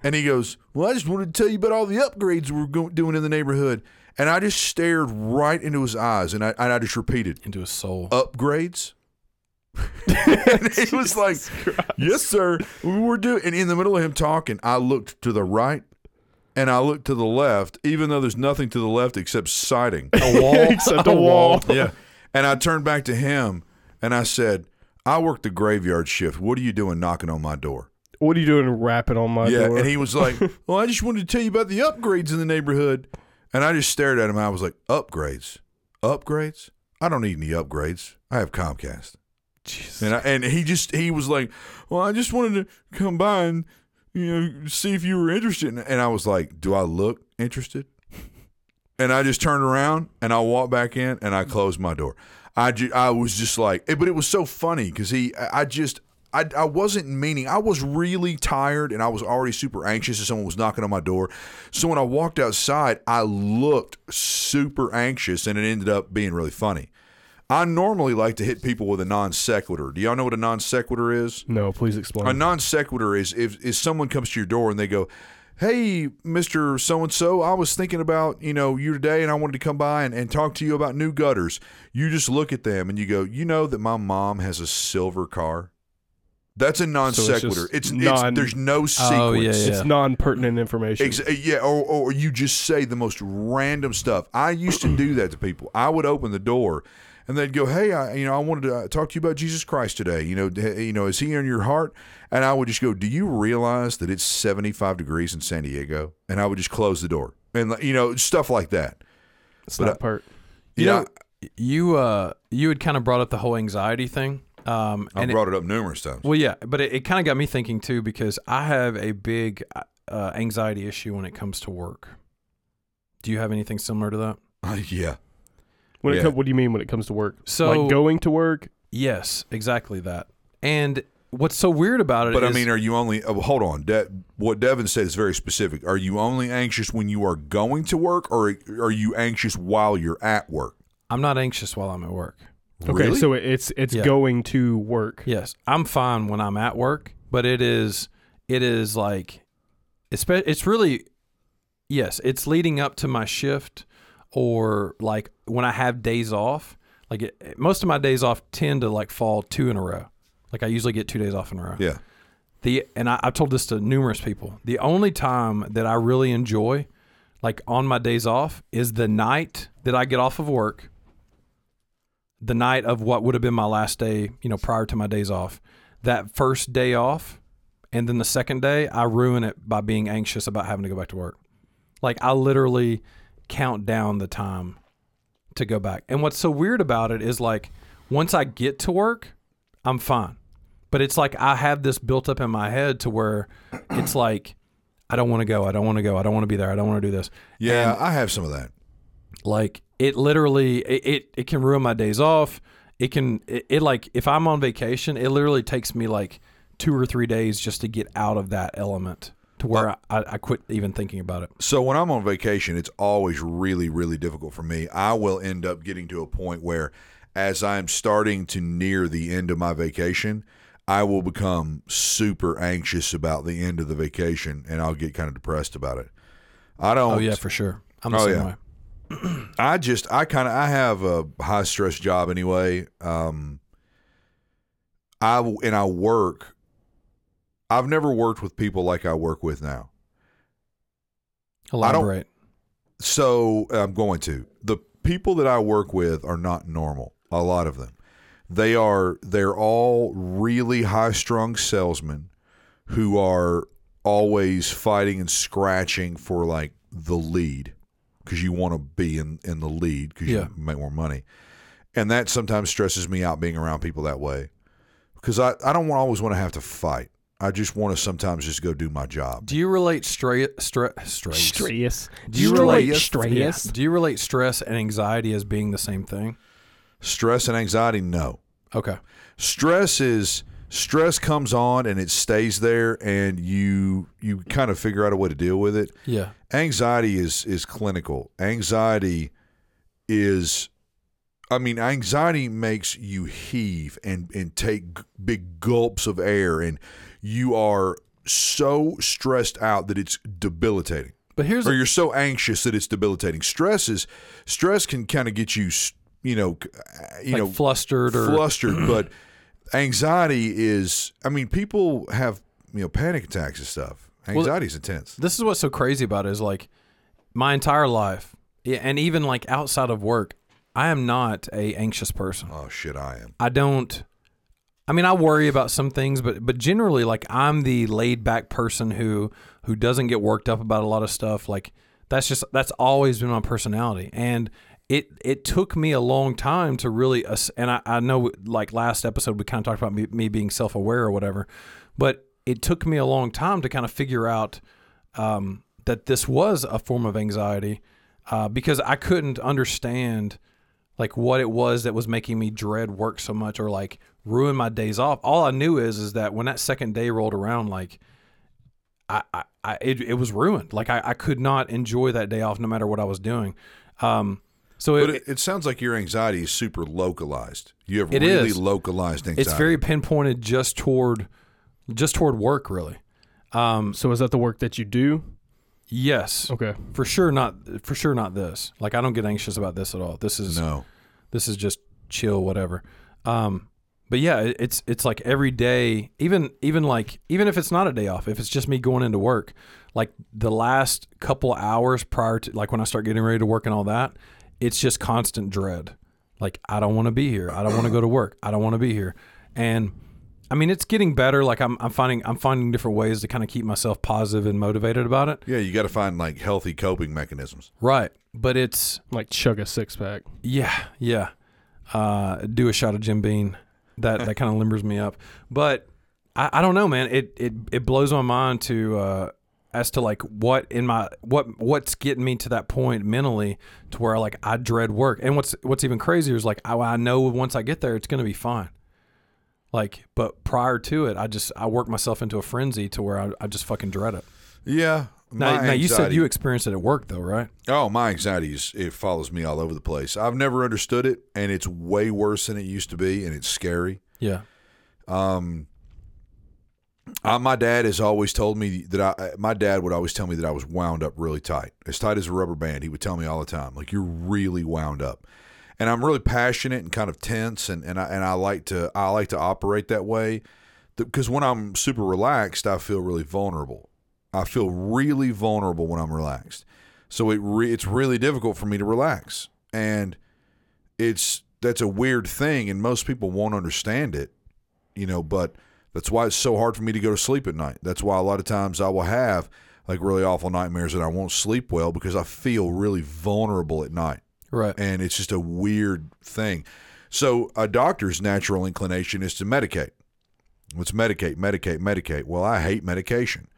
And he goes, Well, I just wanted to tell you about all the upgrades we're go- doing in the neighborhood. And I just stared right into his eyes and I, and I just repeated, Into his soul. Upgrades? [laughs] and he was like, Yes, sir. We were doing. And in the middle of him talking, I looked to the right and I looked to the left, even though there's nothing to the left except siding. a wall. [laughs] except a wall. yeah. And I turned back to him and I said, I work the graveyard shift. What are you doing knocking on my door? What are you doing rapping on my door? yeah, door? and he was like, [laughs] "Well, I just wanted to tell you about the upgrades in the neighborhood." And I just stared at him. And I was like, "Upgrades, upgrades? I don't need any upgrades. I have Comcast." Jesus. And I, and he just he was like, "Well, I just wanted to come by and you know see if you were interested." And I was like, "Do I look interested?" And I just turned around and I walked back in and I closed my door. I, ju- I was just like, eh, but it was so funny because he, I just, I, I wasn't meaning, I was really tired and I was already super anxious if someone was knocking on my door. So when I walked outside, I looked super anxious and it ended up being really funny. I normally like to hit people with a non sequitur. Do y'all know what a non sequitur is? no, please explain. A non sequitur is if, if someone comes to your door and they go, Hey, Mr. So and so, I was thinking about, you know, you today and I wanted to come by and, and talk to you about new gutters. You just look at them and you go, You know that my mom has a silver car? That's a non sequitur. just it's, it's, non- there's no sequence. Oh, yeah, yeah. it's non-pertinent information. Ex- yeah, or, or you just say the most random stuff. I used to do that to people. I would open the door, and they'd go, "Hey, I, you know, I wanted to uh, talk to you about Jesus Christ today. You know, you know, is He in your heart?" And I would just go, "Do you realize that it's seventy-five degrees in San Diego?" And I would just close the door, and you know, stuff like that. it's but I- part. You yeah, know, you uh you had kind of brought up the whole anxiety thing. Um I and it- brought it up numerous times. well yeah, but it, it kind of got me thinking too because I have a big uh, anxiety issue when it comes to work. Do you have anything similar to that? [laughs] yeah, When it Yeah. com- what do you mean when it comes to work? So- like going to work? Yes, exactly that. And what's so weird about it But I mean, are you only? Oh, hold on. De- what Devin said is very specific. Are you only anxious when you are going to work, or are you anxious while you're at work? I'm not anxious while I'm at work. Okay, Really? so it's it's Yeah. going to work. Yes, I'm fine when I'm at work, but it is it is like it's it's really yes, it's leading up to my shift or like when I have days off. Like it, most of my days off tend to like fall two in a row. Like I usually get two days off in a row. yeah. The and I, I've told this to numerous people. The only time that I really enjoy, like on my days off, is the night that I get off of work. The night of what would have been my last day, you know, prior to my days off. That first day off, and then the second day, I ruin it by being anxious about having to go back to work. Like I literally count down the time to go back. And what's so weird about it is like once I get to work, I'm fine. But it's like I have this built up in my head to where it's like I don't want to go, I don't want to go, I don't want to be there, I don't want to do this. Yeah, I have some of that. Like it literally it, it, it can ruin my days off. It can it, it like if I'm on vacation, it literally takes me like two or three days just to get out of that element to where I, I quit even thinking about it. So when I'm on vacation, it's always really, really difficult for me. I will end up getting to a point where, as I'm starting to near the end of my vacation, I will become super anxious about the end of the vacation, and I'll get kind of depressed about it. I don't. Oh yeah, for sure. I'm the Oh, same yeah. way. [clears throat] I just I kind of I have a high stress job anyway. Um, I and I work. I've never worked with people like I work with now. Elaborate. So I'm going to. The people that I work with are not normal. A lot of them. They are they're all really high-strung salesmen who are always fighting and scratching for like the lead because you want to be in in the lead because Yeah. you make more money. And that sometimes stresses me out being around people that way because I, I don't want, always want to have to fight. I just want to sometimes just go do my job. Do you relate stra- stra- stress? Stress. Do you relate relate stress? Do you relate stress and anxiety as being the same thing? Stress and anxiety, no. Okay. stress is stress comes on and it stays there and you you kind of figure out a way to deal with it Yeah. anxiety is is clinical anxiety is i mean anxiety makes you heave and and take g- big gulps of air and you are so stressed out that it's debilitating But here's or you're so anxious that it's debilitating stress is stress can kind of get you you know uh, you like know flustered or flustered, [clears throat] but anxiety is. I mean, people have you know panic attacks and stuff. Anxiety is intense. this is what's so crazy about it is like my entire life and even like outside of work i am not a anxious person Oh shit, I am. i don't i mean i worry about some things but but generally like i'm the laid back person who who doesn't get worked up about a lot of stuff. Like that's just that's always been my personality. And it it took me a long time to really and i, I know like last episode we kind of talked about me, me being self-aware or whatever but it took me a long time to kind of figure out um, that this was a form of anxiety uh, because I couldn't understand like what it was that was making me dread work so much or like ruin my days off. All I knew is is that when that second day rolled around, like I, I, I it, it was ruined. Like I, I could not enjoy that day off no matter what I was doing. Um, so But it, it, it sounds like your anxiety is super localized. You have It really is. localized anxiety. it's very pinpointed just toward just toward work really. Um, So is that the work that you do? yes, Okay. for sure not for sure not this. Like I don't get anxious about this at all. This is no. this is just chill whatever um but yeah it's it's like every day even even like even if it's not a day off if it's just me going into work like the last couple hours prior to like when i start getting ready to work and all that it's just constant dread like i don't want to be here i don't want to go to work i don't want to be here and i mean it's getting better like i'm, I'm finding i'm finding different ways to kind of keep myself positive and motivated about it Yeah, you got to find like healthy coping mechanisms. right but it's Like chug a six pack. Yeah, yeah. Uh, do a shot of Jim Beam. That that kind of limbers me up. But I, I don't know, man. It it it blows my mind to uh, as to like what in my what what's getting me to that point mentally to where like I dread work. And what's what's even crazier is like I, I know once I get there it's gonna be fine. Like, but prior to it, I just I work myself into a frenzy to where I, I just fucking dread it. Yeah. Now, now you said you experienced it at work though, right? Oh, my anxiety is it follows me all over the place. I've never understood it, and it's way worse than it used to be, and it's scary. Yeah. Um, I, my dad has always told me that I. My dad would always tell me that I was wound up really tight, as tight as a rubber band. He would tell me all the time, like you're really wound up, and I'm really passionate and kind of tense, and and I and I like to I like to operate that way, because when I'm super relaxed, I feel really vulnerable. I feel really vulnerable when I'm relaxed, so it re- it's really difficult for me to relax, and it's that's a weird thing, and most people won't understand it you know, but that's why it's so hard for me to go to sleep at night. That's why a lot of times I will have like really awful nightmares and I won't sleep well because I feel really vulnerable at night. Right. And it's just a weird thing. So a doctor's natural inclination is to medicate. Let's medicate, medicate, medicate. Well, I hate medication.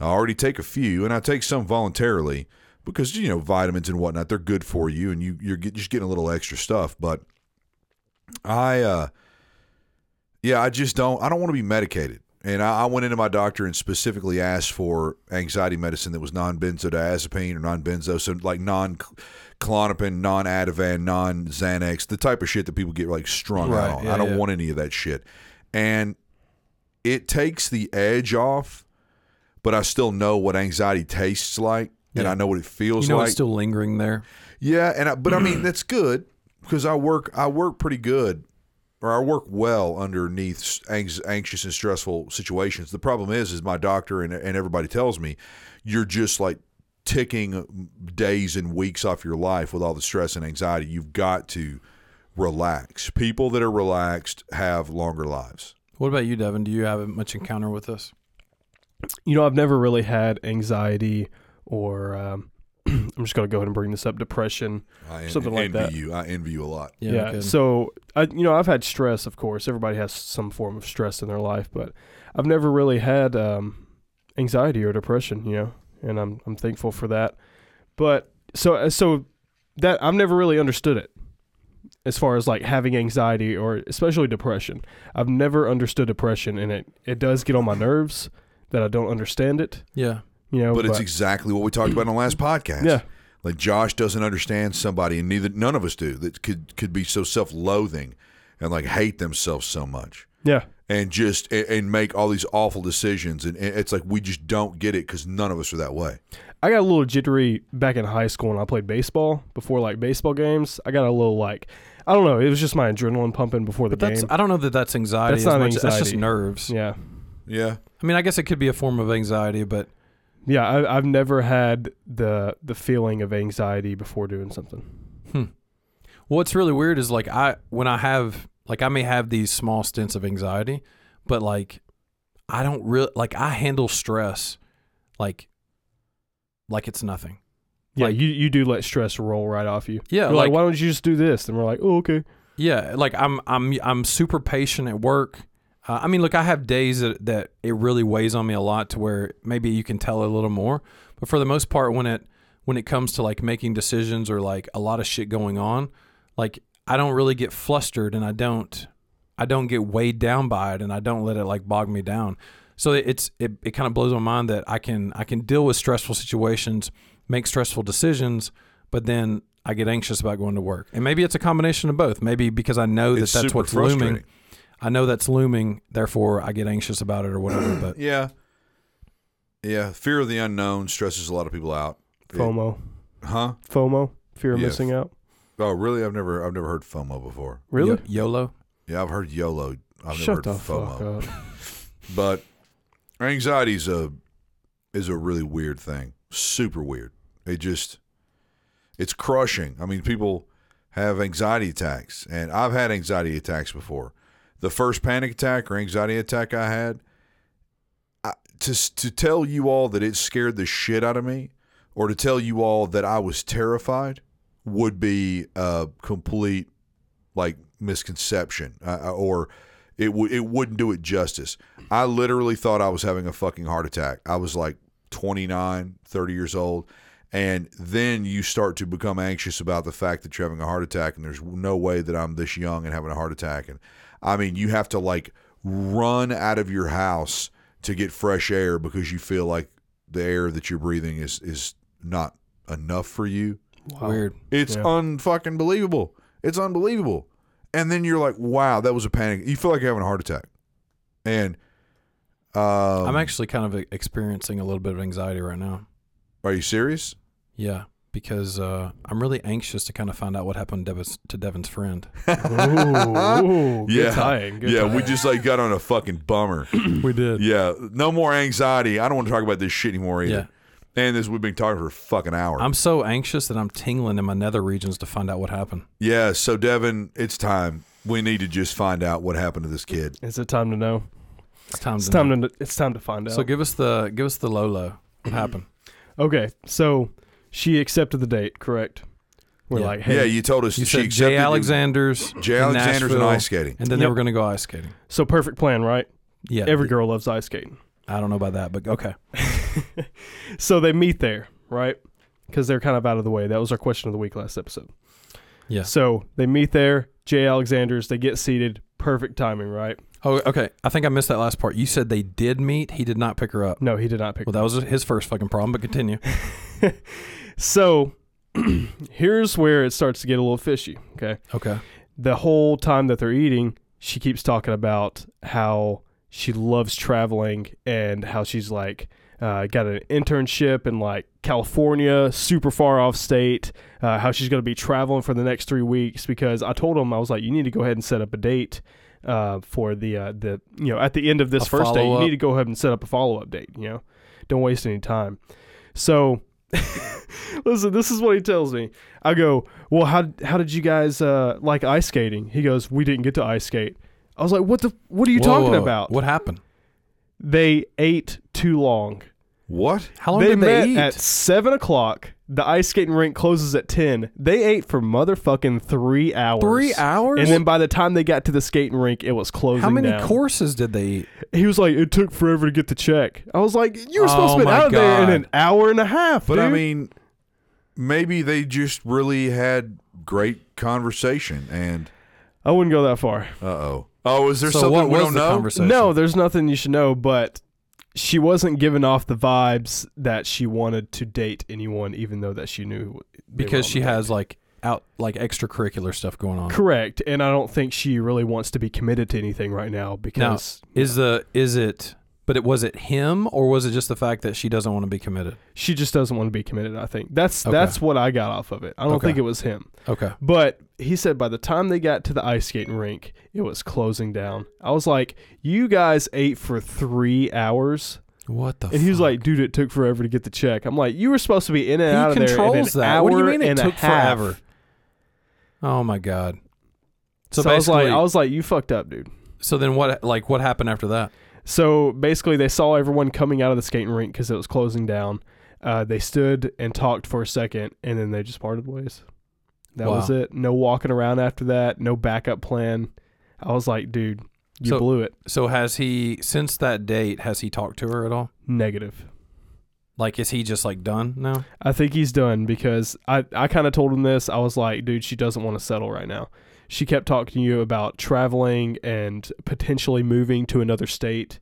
I already take a few and I take some voluntarily because, you know, vitamins and whatnot, they're good for you and you, you're get, just getting a little extra stuff. But I, uh, yeah, I just don't. I don't want to be medicated. And I, I went into my doctor and specifically asked for anxiety medicine that was non-benzodiazepine or non-benzo, so like non-Klonopin, non-Ativan, non-Xanax, the type of shit that people get like strung Right, out on. yeah, I don't yeah. want any of that shit. And it takes the edge off, but I still know what anxiety tastes like, and Yeah. I know what it feels You know like. it's still lingering there. Yeah, and I, but I mean [clears throat] that's good because I work I work pretty good or I work well underneath anx- anxious and stressful situations. The problem is is my doctor and and everybody tells me you're just like ticking days and weeks off your life with all the stress and anxiety. You've got to relax. People that are relaxed have longer lives. What about you, Devin? Do you have much encounter with this? You know, I've never really had anxiety or um, [clears throat] I'm just going to go ahead and bring this up depression. I en- Something like envy that. you. I envy you a lot. Yeah. Yeah. no kidding. so I, you know, I've had stress. Of course, everybody has some form of stress in their life, but I've never really had um, anxiety or depression. You know, and I'm I'm thankful for that. But so uh, so that I've never really understood it as far as like having anxiety or especially depression. I've never understood depression, and it it does get on my nerves that I don't understand it. yeah. You know, But it's exactly what we talked about in the last [clears throat] podcast. yeah. Like Josh doesn't understand somebody, and neither none of us do that could could be so self loathing and like hate themselves so much Yeah. and just and, and make all these awful decisions, and, and it's like we just don't get it because none of us are that way. I got a little jittery back in high school when I played baseball before like baseball games. I got a little like I don't know. It was just my adrenaline pumping before the But that's game. I don't know that that's anxiety. That's as not much. That's just nerves. Yeah, Yeah, I mean, I guess it could be a form of anxiety, but yeah. I, I've never had the the feeling of anxiety before doing something. Hmm. what's really weird is like I when I have like I may have these small stints of anxiety, but like I don't really like I handle stress like like it's nothing. Yeah, Like- you you do let stress roll right off you. Yeah, You're like, like, why don't you just do this? And we're like, oh, okay. yeah, like I'm I'm I'm super patient at work. Uh, I mean, look, I have days that, that it really weighs on me a lot to where maybe you can tell a little more. But for the most part, when it when it comes to like making decisions or like a lot of shit going on, like I don't really get flustered and I don't I don't get weighed down by it and I don't let it like bog me down. So it's it, it kind of blows my mind that I can I can deal with stressful situations, make stressful decisions, but then I get anxious about going to work. And maybe it's a combination of both. Maybe because I know that it's that's what's looming. I know that's looming, therefore I get anxious about it or whatever. But [clears throat] Yeah, yeah. Fear of the unknown stresses a lot of people out. It- FOMO, huh? FOMO, fear of Yeah. missing out. Oh, really? I've never I've never heard FOMO before. Really? Yo- YOLO. Yeah, I've heard YOLO. I've Shut never the heard FOMO. fuck up. [laughs] But anxiety is a is a really weird thing. Super weird. It just it's crushing. I mean, people have anxiety attacks, and I've had anxiety attacks before. The first panic attack or anxiety attack I had, I, to to tell you all that it scared the shit out of me, or to tell you all that I was terrified, would be a complete like misconception, uh, or it would it wouldn't do it justice. I literally thought I was having a fucking heart attack. I was like 29, 30 years old. And then you start to become anxious about the fact that you're having a heart attack, and there's no way that I'm this young and having a heart attack. And I mean, you have to like run out of your house to get fresh air because you feel like the air that you're breathing is is not enough for you. Weird. It's Yeah. unfucking believable. It's unbelievable. And then you're like, wow, that was a panic. You feel like you're having a heart attack. And um, I'm actually kind of experiencing a little bit of anxiety right now. Are you serious? Yeah, because uh, I'm really anxious to kind of find out what happened to Devin's, to Devin's friend. [laughs] Ooh, good Yeah. tying. Good yeah, tying. we just like got on a fucking bummer. [clears throat] we did. yeah, no more anxiety. I don't want to talk about this shit anymore either. Yeah. And this we've been talking for a fucking hour. I'm so anxious that I'm tingling in my nether regions to find out what happened. yeah, so Devin, it's time. We need to just find out what happened to this kid. Is it time to know? It's time It's to time know. to. It's time to find out. So give us the give us the low low. What [clears throat] happened? Okay, so she accepted the date, correct? We're Yeah. like, hey, yeah, you told us You she said accepted Jay you- Alexander's, Jay in Alexander's and Nashville, ice skating. and then they Yep. were going to go ice skating. so perfect plan, right? Yeah, Every girl loves ice skating. I don't know about that, but okay. [laughs] so they meet there, right? Because they're kind of out of the way. That was our question of the week last episode. Yeah. So they meet there. J. Alexander's. They get seated. Perfect timing, right? Oh, okay. I think I missed that last part. You said they did meet. He did not pick her up. No, he did not pick. Well, that was his first fucking problem. But continue. [laughs] so [clears throat] here's where it starts to get a little fishy. Okay. Okay. the whole time that they're eating, she keeps talking about how she loves traveling and how she's like uh, got an internship in like California, super far off state. Uh, how she's going to be traveling for the next three weeks because I told him I was like, you need to go ahead and set up a date uh, for the uh, the you know at the end of this A first day, you need to go ahead and set up a follow up date. You know, don't waste any time. So. [laughs] Listen, this is what he tells me. I go, well, how how did you guys uh, like ice skating? He goes, we didn't get to ice skate. I was like, what the what are you Whoa, talking whoa, about? What happened? They ate too long. What? How long they did met they eat? at seven o'clock. The ice skating rink closes at ten. They ate for motherfucking three hours. Three hours. And then by the time they got to the skating rink, it was closing. how many down. courses did they eat? He was like, it took forever to get the check. I was like, you were supposed Oh to be out of there in an hour and a half. But I mean, maybe they just really had great conversation. And I wouldn't go that far. uh oh, oh, is there so something what we was don't the know? conversation? No, there's nothing you should know, but she wasn't giving off the vibes that she wanted to date anyone, even though that she knew because she date. has like out like extracurricular stuff going on. correct, and I don't think she really wants to be committed to anything right now because Is the is it? But it was it him or was it just the fact that she doesn't want to be committed? she just doesn't want to be committed. I think that's Okay. that's what I got off of it. I don't Okay. think it was him, Okay. but he said by the time they got to the ice skating rink, it was closing down. I was like, "You guys ate for three hours." What the? And he was like, dude, it took forever to get the check. I'm like, you were supposed to be in and He out of there in an controls that. hour What do you mean it took forever? "Oh my god." So, So, I was like, I was like, you fucked up, dude. so then what? Like what happened after that? So basically, they saw everyone coming out of the skating rink because it was closing down. Uh, they stood and talked for a second, and then they just parted ways. That was it. No walking around after that. No backup plan. I was like, dude, you So- blew it. So has he since that date? Has he talked to her at all? Negative. Like, is he just like done now? I think he's done because I, I kind of told him this. I was like, dude, she doesn't want to settle right now. She kept talking to you about traveling and potentially moving to another state.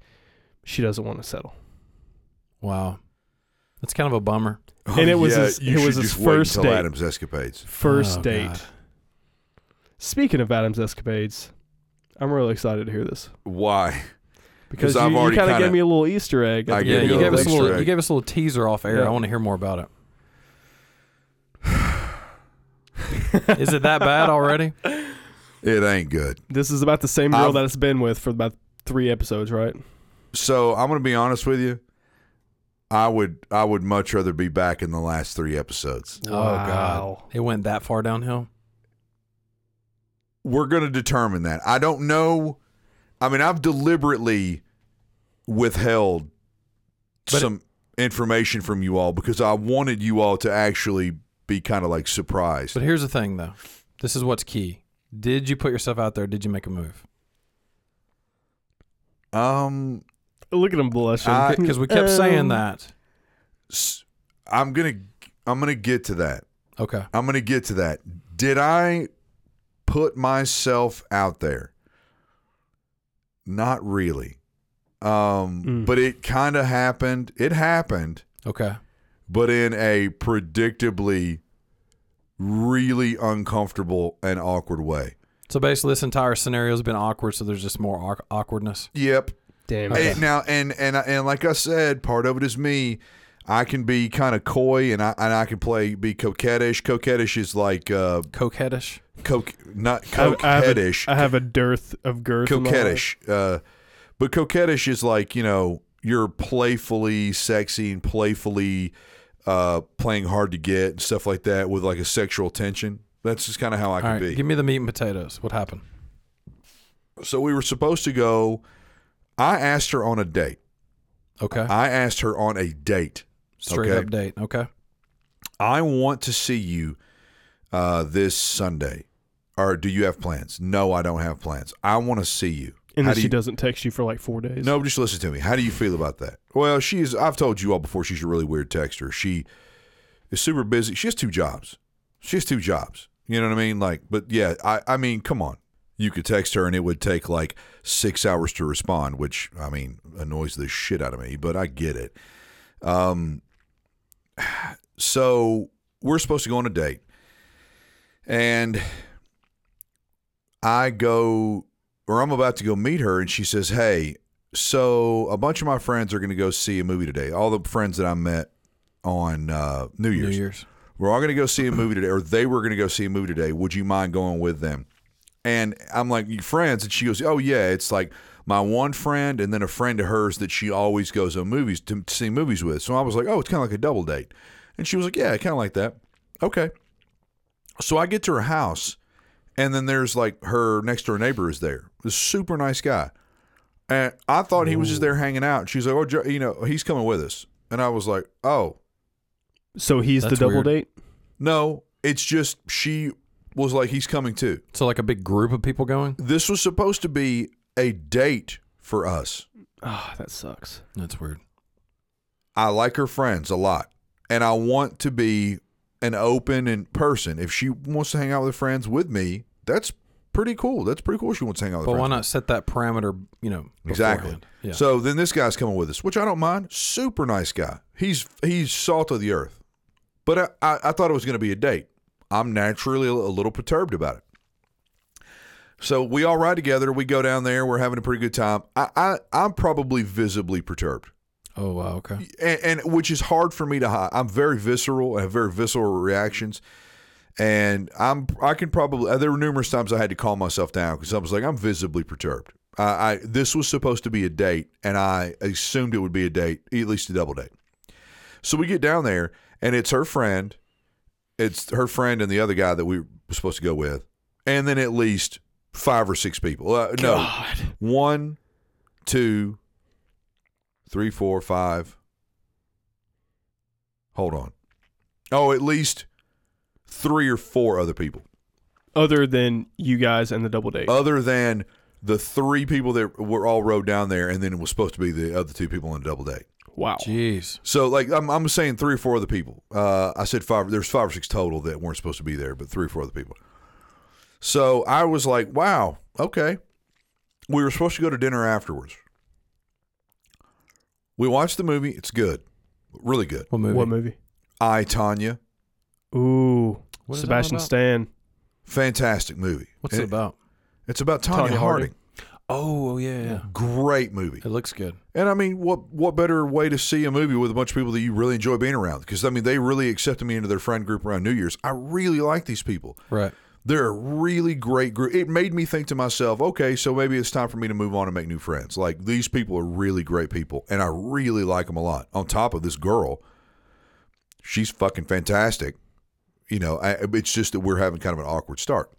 She doesn't want to settle. Wow, that's kind of a bummer. Oh, And it was yeah, his- you it was his just first until date. Adam's escapades. First Oh, date. God. Speaking of Adam's escapades, I'm really excited to hear this Why? because 'Cause I've you, kind of kinda- gave me a little Easter egg. I the Yeah, you you gave us a little. egg. You gave us a little teaser off air. Yeah. I want to hear more about it. [sighs] Is it that bad already? [laughs] It ain't good. This is about the same girl I've- that it's been with for about three episodes, right? So I'm going to be honest with you. I would I would much rather be back in the last three episodes. Oh God, it went that far downhill. We're going to determine that. I don't know. I mean, I've deliberately withheld But some information from you all because I wanted you all to actually be kind of like surprised. But here's the thing, though. This is what's key. Did you put yourself out there? Did you make a move? Um, Look at him blushing. I- [laughs] Because we kept saying Um, that. s- I'm gonna I'm gonna get to that. Okay. I'm gonna get to that. Did I put myself out there? Not really. Um, Mm. but it kind of happened. It happened, Okay. but in a predictably really uncomfortable and awkward way. So basically, this entire scenario has been awkward. So there's just more awk- awkwardness. Yep. Damn. And now and and and like I said, part of it is me. I can be kind of coy and I and I can play be coquettish. Coquettish is like uh Coquettish. coke not I, I have a, coquettish. I have a dearth of girth. in my life. coquettish. Uh, but coquettish is like you know you're playfully sexy and playfully uh, playing hard to get and stuff like that with like a sexual tension. That's just kind of how I All can right. be. Give me the meat and potatoes. What happened? so we were supposed to go. I asked her on a date. Okay. I asked her on a date. Straight okay. up date. Okay. I want to see you uh, this Sunday. Or do you have plans? No, I don't have plans. I want to see you. And How then do she you- doesn't text you for like four days. No, just listen to me. How do you feel about that? Well, she's. I've told you all before. She's a really weird texter. She is super busy. She has two jobs. She has two jobs. You know what I mean? Like, but yeah, I. I mean, come on. You could text her and it would take like six hours to respond, which I mean annoys the shit out of me. But I get it. Um. [sighs] So we're supposed to go on a date, and I go or I'm about to go meet her, and she says, "Hey, so a bunch of my friends are going to go see a movie today. All the friends that I met on uh, New New Year's, Year's. we're all going to go see a movie today, or they were going to go see a movie today. Would you mind going with them?" And I'm like, "You friends?" And she goes, "Oh yeah, it's like my one friend, and then a friend of hers that she always goes on movies to, to see movies with." So I was like, "Oh, it's kind of like a double date," and she was like, "Yeah, kind of like that." Okay. So I get to her house, and then there's like her next door neighbor is there. This super nice guy. And I thought he was just there hanging out. She's like, "Oh, Jo- you know, he's coming with us." And I was like, "Oh, So he's That's the double weird. date. no, it's just she was like, he's coming too." So like a big group of people going. This was supposed to be a date for us. Ah, that sucks. That's weird. I like her friends a lot, and I want to be an open and person. If she wants to hang out with her friends with me, that's pretty cool. That's pretty cool. She wants to hang out with But friends. why not set that parameter? You know. Exactly. Yeah. So then this guy's coming with us, which I don't mind. Super nice guy. He's he's salt of the earth. But I, I, I thought it was going to be a date. I'm naturally a, a little perturbed about it. So we all ride together. We go down there. We're having a pretty good time. I, I I'm probably visibly perturbed, oh wow. Okay. and, and which is hard for me to hide. I'm very visceral. I have very visceral reactions, and I'm I can probably there were numerous times I had to calm myself down because I was like I'm visibly perturbed. I, I this was supposed to be a date, and I assumed it would be a date, at least a double date. So we get down there, and it's her friend, it's her friend and the other guy that we were supposed to go with, and then at least five or six people. Uh, no, one, two, three, four, five. Hold on. Oh, at least three or four other people, Other than you guys and the double date. other than the three people that were all rode down there, and then it was supposed to be the other two people on a double date. wow. Jeez. So, like, I'm, I'm saying three or four other people. Uh, I said five. There's five or six total that weren't supposed to be there, but three or four other people. So I was like, wow, okay. We were supposed to go to dinner afterwards. We watched the movie. It's good, really good. What movie? What movie? I Tonya, Ooh, What is that Sebastian about? Stan. fantastic movie. What's it about? It's about Tonya, Tonya Harding. Harding. Oh, oh yeah, yeah. Great movie. It looks good. And I mean, what what better way to see a movie with a bunch of people that you really enjoy being around? Because I mean, they really accepted me into their friend group around New Year's. I really like these people. Right. They're a really great group. It made me think to myself, okay, so maybe it's time for me to move on and make new friends. Like these people are really great people, and I really like them a lot. On top of this girl, she's fucking fantastic. You know, I, it's just that we're having kind of an awkward start.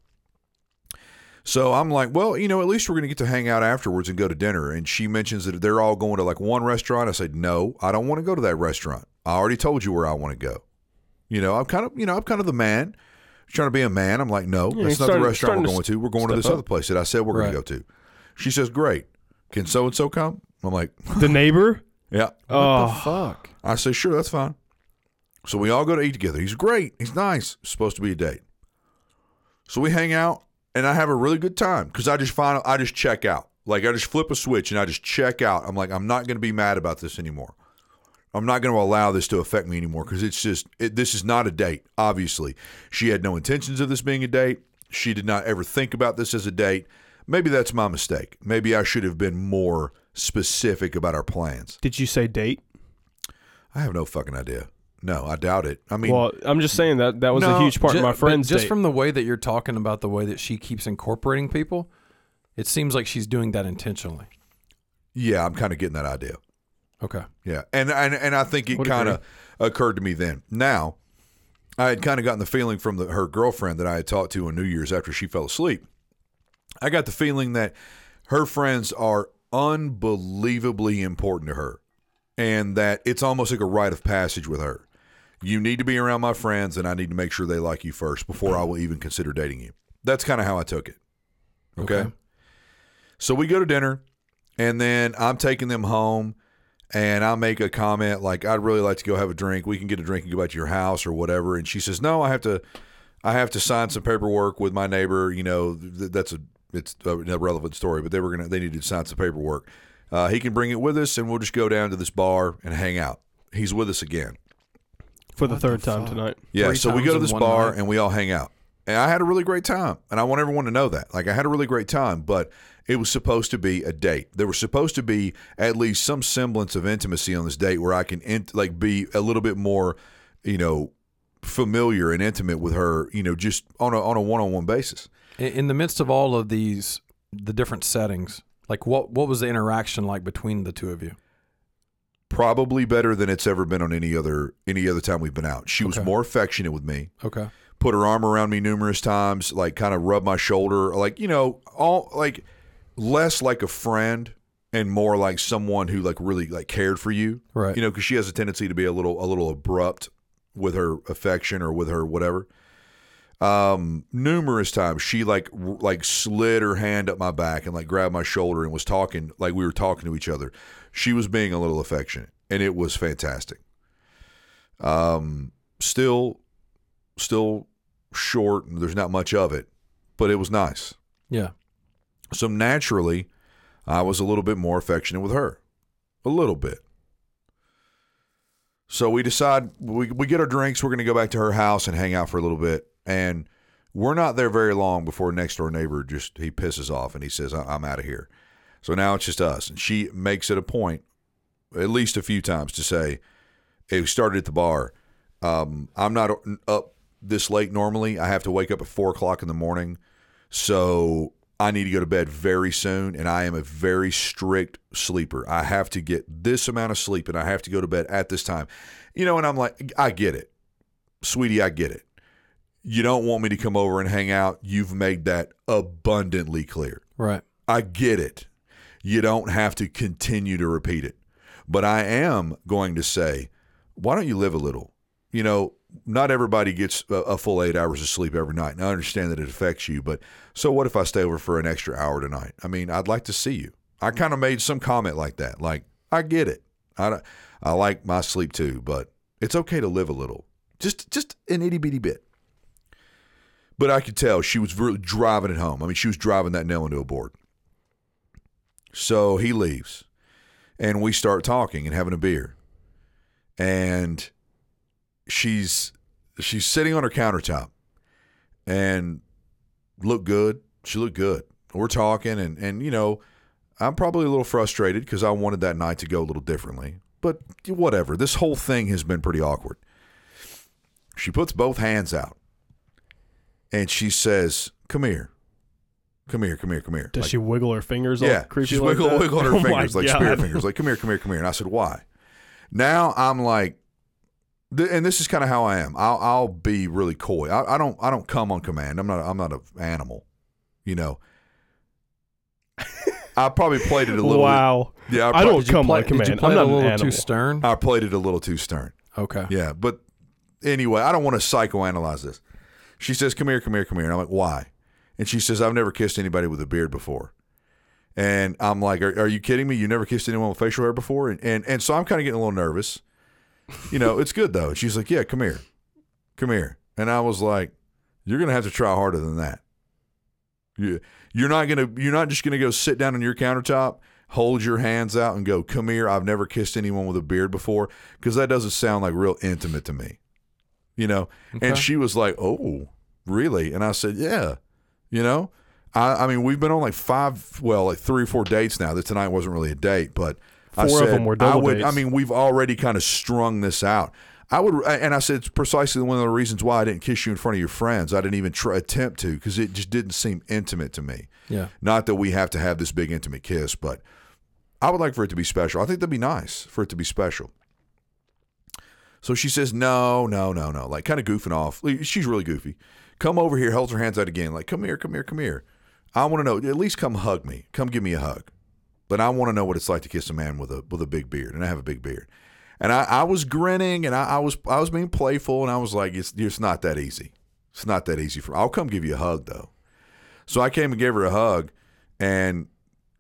So I'm like, well, you know, at least we're going to get to hang out afterwards and go to dinner. And she mentions that they're all going to like one restaurant. I said, no, I don't want to go to that restaurant. I already told you where I want to go. You know, I'm kind of, you know, I'm kind of the man trying to be a man. I'm like, no, Yeah, that's you're not the restaurant we're going to to. We're going to this up. other place that I said we're going to go to. She says, great. Can so and so come? I'm like, [laughs] The neighbor. Yeah. What the Oh, fuck? I say, sure, that's fine. So we all go to eat together. He's great. He's nice. It's supposed to be a date. So we hang out, and I have a really good time because I just find I just check out. Like I just flip a switch and I just check out. I'm like, I'm not going to be mad about this anymore. I'm not going to allow this to affect me anymore because it's just it, this is not a date. Obviously, she had no intentions of this being a date. She did not ever think about this as a date. Maybe that's my mistake. Maybe I should have been more specific about our plans. did you say date? I have no fucking idea. No, I doubt it. I mean, well, I'm just saying that that was a huge part ju- of my friend's Just date. from the way that you're talking about the way that she keeps incorporating people, it seems like she's doing that intentionally. yeah, I'm kind of getting that idea. Okay. Yeah, and and and I think it kind of occurred to me then. Now, I had kind of gotten the feeling from the, her girlfriend that I had talked to on New Year's after she fell asleep. I got the feeling that her friends are unbelievably important to her, and that it's almost like a rite of passage with her. You need to be around my friends, and I need to make sure they like you first before I will even consider dating you. That's kind of how I took it. okay. Okay. So we go to dinner, and then I'm taking them home, and I make a comment like, "I'd really like to go have a drink. We can get a drink and go back to your house or whatever." And she says, "No, I have to, I have to sign some paperwork with my neighbor. You know, th- that's a it's a irrelevant story, but they were gonna they needed to sign some paperwork. Uh, he can bring it with us, and we'll just go down to this bar and hang out. He's with us again. for the What the third time fuck? tonight. Yeah, Three so we go to this bar night? and we all hang out. And I had a really great time. And I want everyone to know that. Like I had a really great time, but it was supposed to be a date. There was supposed to be at least some semblance of intimacy on this date where I can int- like be a little bit more, you know, familiar and intimate with her, you know, just on a on a one-on-one basis. In, in the midst of all of these, the different settings, like what what was the interaction like between the two of you? Probably better than it's ever been on any other any other time we've been out. She was more affectionate with me. Okay. put her arm around me numerous times, like kind of rub my shoulder, like you know, all like less like a friend and more like someone who like really like cared for you, Right. You know, because she has a tendency to be a little a little abrupt with her affection or with her whatever. Um, numerous times she like r- like slid her hand up my back and like grabbed my shoulder and was talking like we were talking to each other. She was being a little affectionate, and it was fantastic. Um, still still short and there's not much of it, but it was nice. Yeah. So naturally, I was a little bit more affectionate with her. A little bit. So we decide we, we get our drinks, we're going to go back to her house and hang out for a little bit. And we're not there very long before next door neighbor just he pisses off and he says, "I- I'm out of here. So now it's just us. And she makes it a point, at least a few times, to say, it started at the bar. Um, I'm not up this late normally. I have to wake up at four o'clock in the morning. So I need to go to bed very soon. And I am a very strict sleeper. I have to get this amount of sleep and I have to go to bed at this time. You know, and I'm like, I get it. Sweetie, I get it. You don't want me to come over and hang out. You've made that abundantly clear. Right. I get it. You don't have to continue to repeat it. But I am going to say, why don't you live a little? You know, not everybody gets a, a full eight hours of sleep every night. And I understand that it affects you, but so what if I stay over for an extra hour tonight? I mean, I'd like to see you. I kind of made some comment like that. Like, I get it. I, I like my sleep too, but it's okay to live a little. Just just an itty bitty bit. But I could tell she was really driving it home. I mean, she was driving that nail into a board. So he leaves, and we start talking and having a beer. And she's she's sitting on her countertop, and look good. She looked good. We're talking, and and you know, I'm probably a little frustrated because I wanted that night to go a little differently. But whatever. This whole thing has been pretty awkward. She puts both hands out, and she says, "Come here." Come here, come here, come here. Does Like- she wiggle her fingers yeah, creepy she's like wiggle, wiggling [laughs] her Oh fingers like spirit fingers. Like, come here, come here, come here. And I said, why? Now I'm like, th- and this is kind of how I am. I'll, I'll be really coy. I, I don't, I don't come on command. I'm not, I'm not an animal. You know. I probably played it a little. Wow. Yeah, I, I don't come play, on did you command. play I'm it not a little animal. too stern? I played it a little too stern. Okay. Yeah, but anyway, I don't want to psychoanalyze this. She says, "Come here, come here, come here," and I'm like, "Why?" And she says, "I've never kissed anybody with a beard before." And I'm like, are, are you kidding me? You never kissed anyone with facial hair before? And, and, and so I'm kind of getting a little nervous. You know, it's good though. And she's like, yeah, come here. Come here. And I was like, you're going to have to try harder than that. You, you're not going to, you're not just going to go sit down on your countertop, hold your hands out and go, come here. I've never kissed anyone with a beard before. Cause that doesn't sound like real intimate to me, you know? Okay. And she was like, oh, really? And I said, yeah, you know? I, I mean, we've been on like five, well, like three or four dates now. That tonight wasn't really a date, but I Four of said, them were I double would. I mean, we've already kind of strung this out. I would, and I said it's precisely one of the reasons why I didn't kiss you in front of your friends. I didn't even try attempt to because it just didn't seem intimate to me. Yeah. Not that we have to have this big intimate kiss, but I would like for it to be special. I think that'd be nice for it to be special. So she says, no, no, no, no, like kind of goofing off. She's really goofy. Come over here, holds her hands out again, like, come here, come here, come here. I want to know, at least come hug me. Come give me a hug. But I want to know what it's like to kiss a man with a with a big beard, and I have a big beard. And I, I was grinning, and I, I was I was being playful, and I was like, it's it's not that easy. It's not that easy for. I'll come give you a hug though. So I came and gave her a hug, and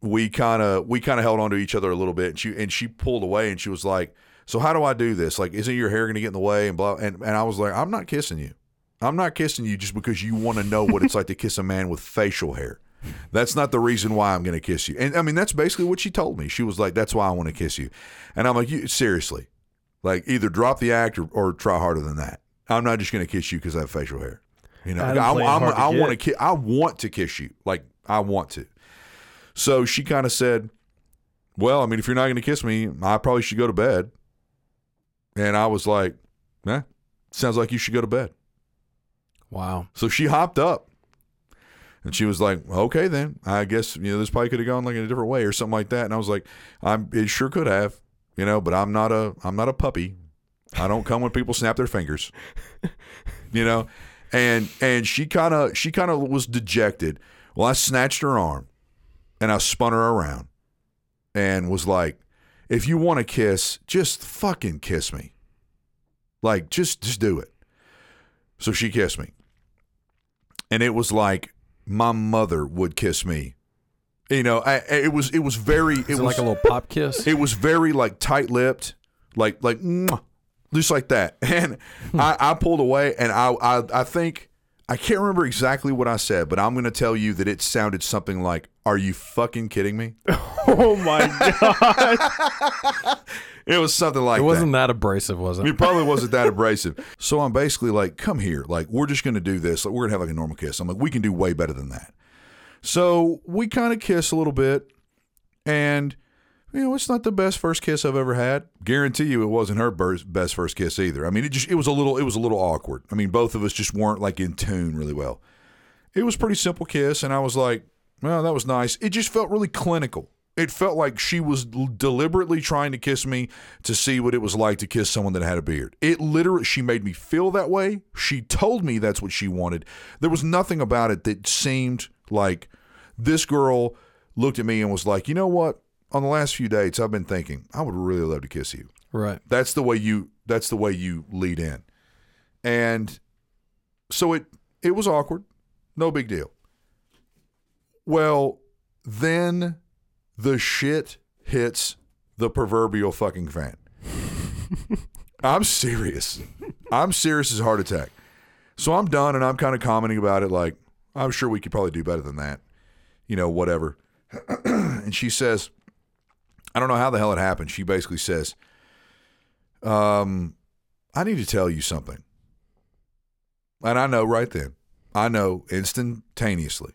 we kind of we kind of held on to each other a little bit. And she and she pulled away, and she was like, "So how do I do this? Like, isn't your hair going to get in the way?" And blah. And and I was like, "I'm not kissing you. I'm not kissing you just because you want to know what it's like to kiss a man with facial hair. That's not the reason why I'm going to kiss you." And I mean, that's basically what she told me. She was like, "That's why I want to kiss you," and I'm like, "You seriously." Like either drop the act or, or try harder than that. I'm not just going to kiss you because I have facial hair. You know, I, I'm- hard to I want to get. ki- I want to kiss you. Like I want to. So she kind of said, "Well, I mean, if you're not going to kiss me, I probably should go to bed." And I was like, "Eh, sounds like you should go to bed." Wow. So she hopped up, and she was like, "Okay, then I guess you know this probably could have gone like in a different way or something like that." And I was like, "I'm it sure could have, you know, but I'm not a I'm not a puppy. I don't come when people snap their fingers, [laughs] you know." And and she kind of she kind of was dejected. Well, I snatched her arm, and I spun her around, and was like, "If you want to kiss, just fucking kiss me. Like just just do it." So she kissed me and it was like my mother would kiss me. You know, I, it was it was very it it was like a little pop kiss? it was very like tight lipped, like like just like that. [laughs] And I, I pulled away, and I, I I think I can't remember exactly what I said, but I'm going to tell you that it sounded something like, "Are you fucking kidding me?" [laughs] oh my god! [laughs] It was something like it that. wasn't that abrasive, was it? It probably wasn't that abrasive. So I'm basically like, come here. Like, we're just going to do this. Like, we're going to have like a normal kiss. I'm like, we can do way better than that. So we kind of kiss a little bit. And, you know, it's not the best first kiss I've ever had. Guarantee you it wasn't her best first kiss either. I mean, it just, it was a little, it was a little awkward. I mean, both of us just weren't like in tune really well. It was pretty simple kiss. And I was like, well, that was nice. It just felt really clinical. It felt like she was deliberately trying to kiss me to see what it was like to kiss someone that had a beard. It literally, she made me feel that way. She told me that's what she wanted. There was nothing about it that seemed like this girl looked at me and was like, you know what? On the last few dates, I've been thinking, I would really love to kiss you. Right. That's the way you. That's the way you lead in, and so it it was awkward. No big deal. Well, then the shit hits the proverbial fucking fan. [laughs] I'm serious. I'm serious as a heart attack. So I'm done and I'm kind of commenting about it like, I'm sure we could probably do better than that. You know, whatever. [clears throat] and she says, I don't know how the hell it happened. She basically says, um, I need to tell you something. And I know right then, I know instantaneously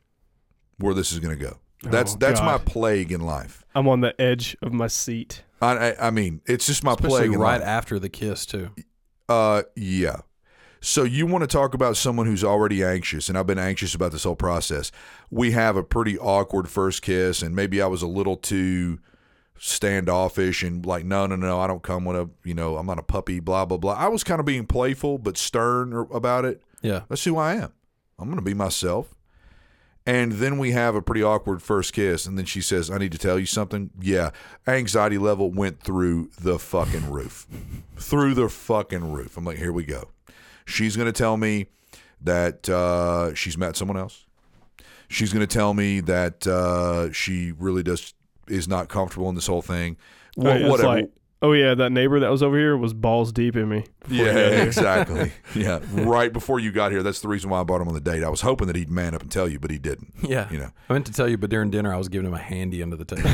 where this is going to go. That's Oh, that's my plague in life. I'm on the edge of my seat. I, I, I mean, it's just my Especially plague in right life. after the kiss too. Uh, yeah. So you want to talk about someone who's already anxious, and I've been anxious about this whole process. We have a pretty awkward first kiss, and maybe I was a little too standoffish and like, no, no, no, I don't come with a, you know, I'm not a puppy, blah blah blah. I was kind of being playful but stern about it. Yeah. That's who I am. I'm going to be myself. And then we have a pretty awkward first kiss, and then she says, "I need to tell you something." Yeah, anxiety level went through the fucking roof, through the fucking roof. I'm like, here we go. She's going to tell me that uh, she's met someone else. She's going to tell me that uh, she really does is not comfortable in this whole thing. Wha- Oh, yeah, whatever. like, oh yeah, that neighbor that was over here was balls deep in me. yeah, he got here. exactly. [laughs] yeah, right before you got here. That's the reason why I brought him on the date. I was hoping that he'd man up and tell you, but he didn't. Yeah. You know. I meant to tell you, but during dinner, I was giving him a handy under the table.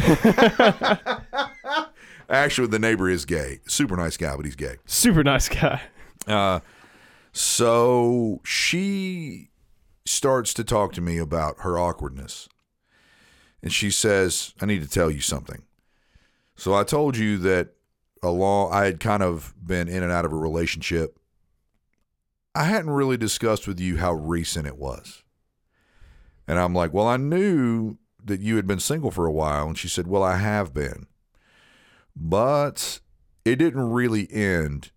[laughs] Actually, the neighbor is gay. Super nice guy, but he's gay. Super nice guy. Uh, so she starts to talk to me about her awkwardness. And she says, I need to tell you something. So I told you that along I had kind of been in and out of a relationship. I hadn't really discussed with you how recent it was. And I'm like, Well, I knew that you had been single for a while. And she said, Well, I have been. But it didn't really end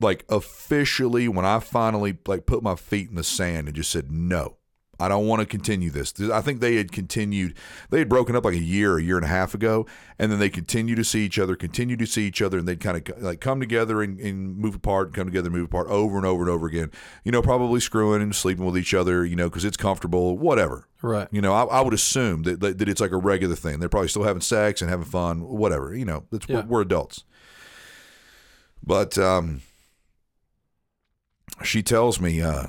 like officially when I finally like put my feet in the sand and just said no. I don't want to continue this. I think they had continued. They had broken up like a year, a year and a half ago, and then they continue to see each other, continue to see each other, and they'd kind of like come together and, and move apart, and come together, and move apart, over and over and over again. You know, probably screwing and sleeping with each other. You know, because it's comfortable, whatever. right. You know, I, I would assume that, that that it's like a regular thing. They're probably still having sex and having fun, whatever. You know, that's Yeah. we're, we're adults. But um, she tells me uh,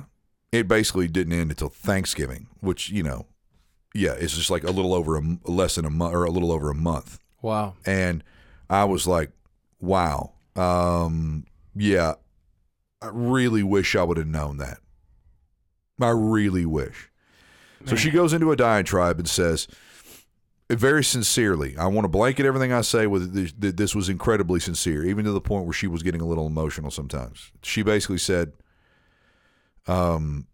it basically didn't end until Thanksgiving, which you know, yeah, it's just like a little over a less than a month or a little over a month. Wow. And I was like, wow, um, yeah, I really wish I would have known that. I really wish. So she goes into a diatribe and says, very sincerely, I want to blanket everything I say with this, that this was incredibly sincere, even to the point where she was getting a little emotional sometimes. She basically said, um,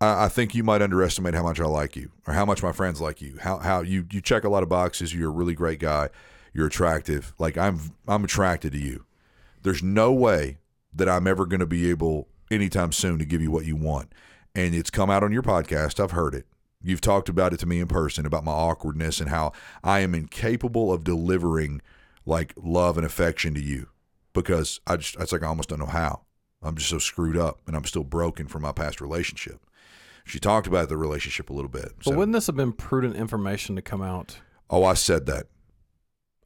I, I think you might underestimate how much I like you or how much my friends like you. How how you you check a lot of boxes. You're a really great guy. You're attractive. Like I'm I'm attracted to you. There's no way that I'm ever going to be able anytime soon to give you what you want. And it's come out on your podcast. I've heard it. You've talked about it to me in person about my awkwardness and how I am incapable of delivering like love and affection to you because I just it's like I almost don't know how. I'm just so screwed up and I'm still broken from my past relationship. She talked about the relationship a little bit. But So- wouldn't this have been prudent information to come out? oh, I said that.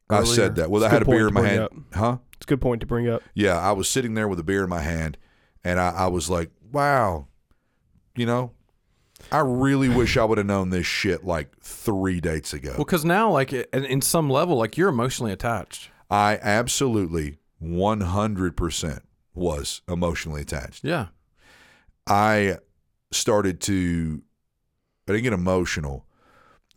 I said that. Well, It's I a had a beer in my to bring hand. Huh? It's a good point to bring up. Yeah, I was sitting there with a beer in my hand, and I, I was like, "Wow, you know, I really wish I would have known this shit like three dates ago." Well, because now, like, in, in some level, like, you're emotionally attached. I absolutely one hundred percent was emotionally attached. Yeah. I started to, I didn't get emotional,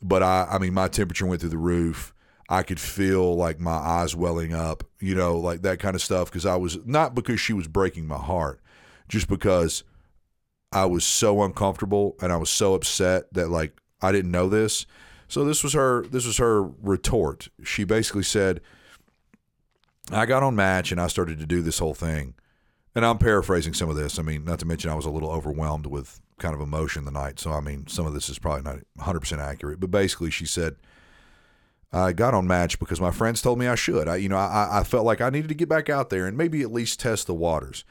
but I, I mean, my temperature went through the roof. I could feel like my eyes welling up, you know, like that kind of stuff. Because I was not because she was breaking my heart, just because I was so uncomfortable and I was so upset that like I didn't know this. So this was her. This was her retort. She basically said, "I got on Match and I started to do this whole thing." And I'm paraphrasing some of this. I mean, not to mention I was a little overwhelmed with kind of emotion the night. So, I mean, some of this is probably not 100% accurate. But basically, she said, I got on Match because my friends told me I should. I, you know, I, I felt like I needed to get back out there and maybe at least test the waters.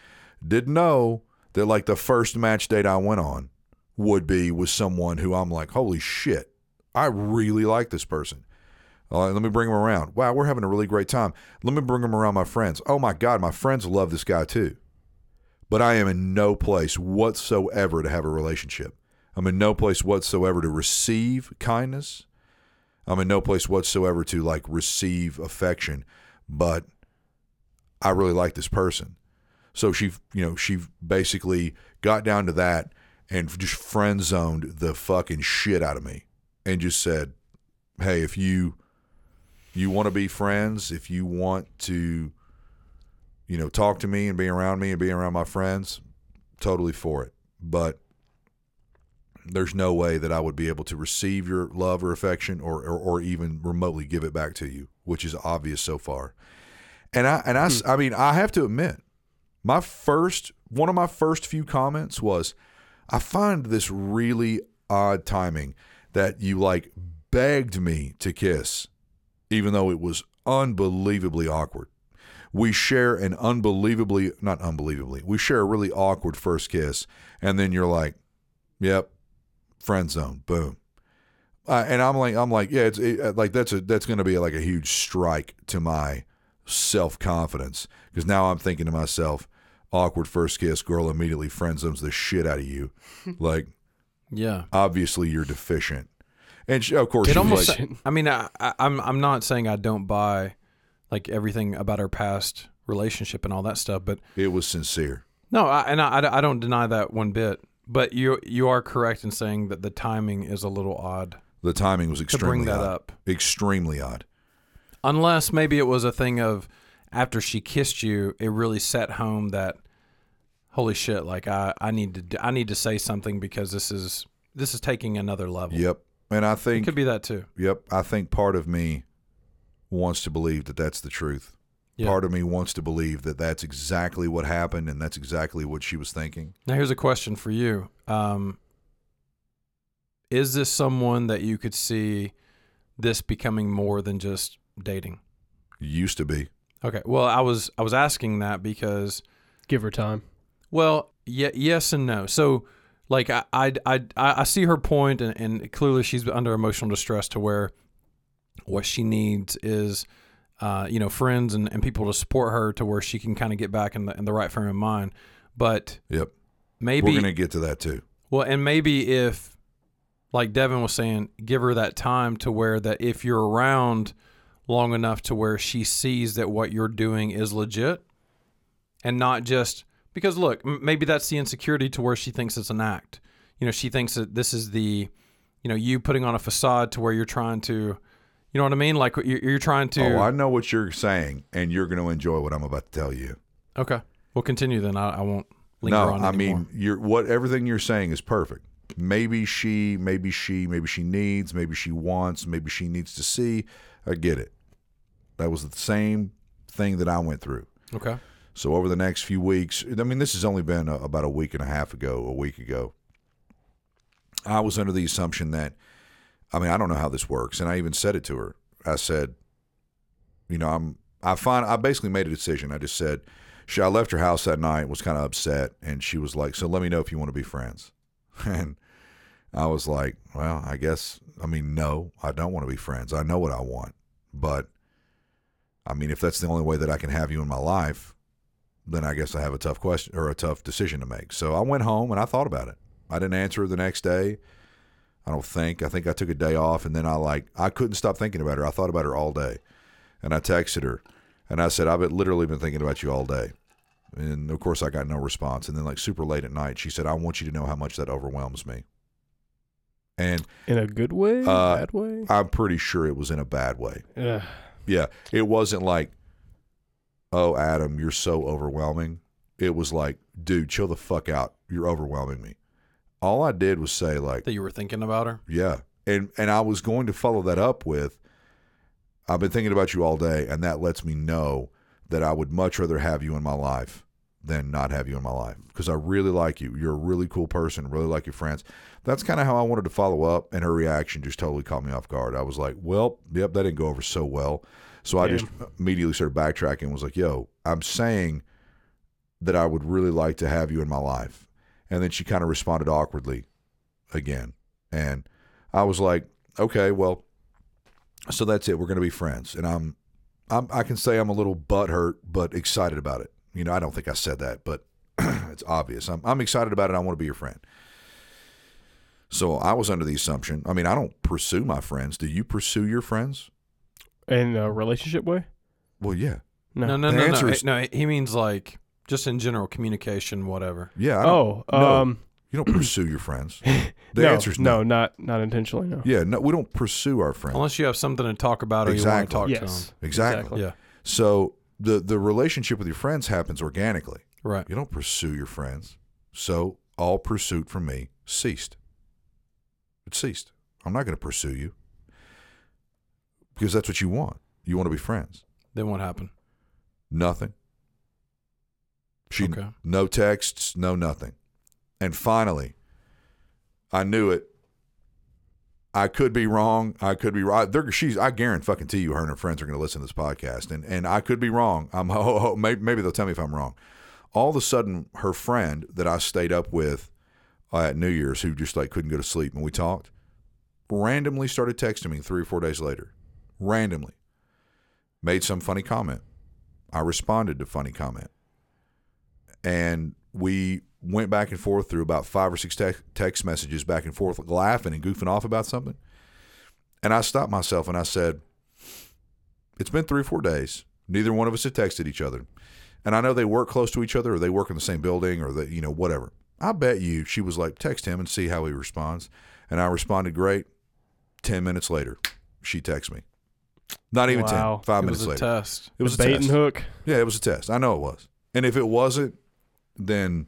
Didn't know that, like, the first match date I went on would be with someone who I'm like, holy shit, I really like this person. Uh, let me bring him around. Wow, we're having a really great time. Let me bring him around my friends. Oh my God, my friends love this guy too but I am in no place whatsoever to have a relationship. I'm in no place whatsoever to receive kindness. I'm in no place whatsoever to like receive affection, but I really like this person. So she, you know, she basically got down to that and just friend zoned the fucking shit out of me and just said, "Hey, if you you want to be friends, if you want to you know, talk to me and be around me and be around my friends, totally for it. But there's no way that I would be able to receive your love or affection or, or, or even remotely give it back to you, which is obvious so far. And I and I, s- hmm. I mean, I have to admit, my first one of my first few comments was, I find this really odd timing that you like begged me to kiss, even though it was unbelievably awkward we share an unbelievably not unbelievably we share a really awkward first kiss and then you're like yep friend zone boom Uh, and I'm like, I'm like, yeah, it's it, uh, like that's a that's going to be like a huge strike to my self confidence because now I'm thinking to myself, awkward first kiss, girl immediately friend zones the shit out of you, [laughs] like Yeah. obviously you're deficient, and she, of course It she's almost. like, I mean, I, I, I'm I'm not saying I don't buy like everything about our past relationship and all that stuff, but it was sincere. no, I, and I, I don't deny that one bit. But you you are correct in saying that the timing is a little odd The timing was extremely to bring that odd. up, Extremely odd. unless maybe it was a thing of after she kissed you, it really set home that holy shit, like I I need to I need to say something because this is this is taking another level. Yep. And I think It could be that too. Yep. I think part of me wants to believe that that's the truth. Yeah. Part of me wants to believe that that's exactly what happened and that's exactly what she was thinking. Now, here's a question for you. Um, is this someone that you could see this becoming more than just dating? Used to be. Okay. Well, I was I was asking that because, Give her time. well, yeah, yes and no. So, like, I I I, I see her point, and, and clearly she's under emotional distress to where what she needs is, uh, you know, friends and, and people to support her to where she can kind of get back in the in the right frame of mind. But Yep. maybe We're going to get to that too. Well, and maybe if, like Devin was saying, give her that time to where that if you're around long enough to where she sees that what you're doing is legit and not just because look, m- maybe that's the insecurity to where she thinks it's an act. You know, she thinks that this is the, you know, you putting on a facade to where you're trying to, you know what I mean? Like you're, you're trying to. Oh, I know what you're saying, and you're going to enjoy what I'm about to tell you. okay, we'll continue then. I, I won't linger no, on that. No, I anymore. mean, you're what everything you're saying is perfect. Maybe she, maybe she, maybe she needs, maybe she wants, maybe she needs to see. I get it. That was the same thing that I went through. okay. So over the next few weeks, I mean, this has only been a, about a week and a half ago, a week ago. I was under the assumption that, I mean, I don't know how this works, and I even said it to her. I said, you know, I'm, I find, I basically made a decision. I just said, she, I left her house that night, was kind of upset, and she was like, so let me know if you want to be friends. [laughs] And I was like, well, I guess, I mean, no, I don't want to be friends. I know what I want, but I mean, if that's the only way that I can have you in my life, then I guess I have a tough question or a tough decision to make. So I went home and I thought about it. I didn't answer the next day. I don't think. I think I took a day off and then I like I couldn't stop thinking about her. I thought about her all day. And I texted her and I said, I've literally been thinking about you all day. And of course I got no response. And then like super late at night, she said, I want you to know how much that overwhelms me. And In a good way? Uh, bad way? I'm pretty sure it was in a bad way. Ugh. Yeah, it wasn't like, "Oh, Adam, you're so overwhelming." It was like, "Dude, chill the fuck out. You're overwhelming me." All I did was say like, That you were thinking about her. "Yeah," and and I was going to follow that up with, "I've been thinking about you all day, and that lets me know that I would much rather have you in my life than not have you in my life because I really like you. You're a really cool person. Really like your friends." That's kind of how I wanted to follow up, and her reaction just totally caught me off guard. I was like, "Well, yep, that didn't go over so well." So I just immediately started backtracking and was like, yo, I'm saying that I would really like to have you in my life. And then she kind of responded awkwardly again. And I was like, okay, well, so that's it. We're going to be friends. And I'm, I'm, I can say I'm a little butthurt, but excited about it. You know, I don't think I said that, but [clears throat] it's obvious. I'm, I'm excited about it. I want to be your friend. So I was under the assumption, I mean, I don't pursue my friends. Do you pursue your friends? In a relationship way? Well, yeah. No. No, no, The no, no. is- no. He means like just in general communication, whatever. Yeah. I don't, Oh, no. um, You don't [clears throat] pursue your friends. [laughs] The no, answer's no, no. not not intentionally. No. Yeah, no, we don't pursue our friends. Unless you have something to talk about or you want to talk Exactly. to Yes. them. exactly. Yeah, So the the relationship with your friends happens organically. right. You don't pursue your friends. So all pursuit from me ceased. It ceased. I'm not going to pursue you because that's what you want. You want to be friends. Then what happened? Nothing. She Okay. no texts, no nothing. And finally, I knew it. I could be wrong. I could be right. They're, she's. I guarantee fucking to you, her and her friends are going to listen to this podcast, and and I could be wrong. I'm. [laughs] Ho, ho, maybe, maybe they'll tell me if I'm wrong. All of a sudden, her friend that I stayed up with uh, at New Year's, who just like couldn't go to sleep, and we talked. randomly started texting me three or four days later. Randomly. Made some funny comment. I responded to funny comment. And we went back and forth through about five or six te- text messages back and forth, laughing and goofing off about something. And I stopped myself and I said, It's been three or four days. Neither one of us had texted each other. And I know they work close to each other or they work in the same building or they, you know, whatever. I bet you she was like, text him and see how he responds. And I responded, great. 10 minutes later, she texts me. Not even Wow. 10, five it minutes was a later. test. It was a bait test. and hook. Yeah, it was a test. I know it was. And if it wasn't, then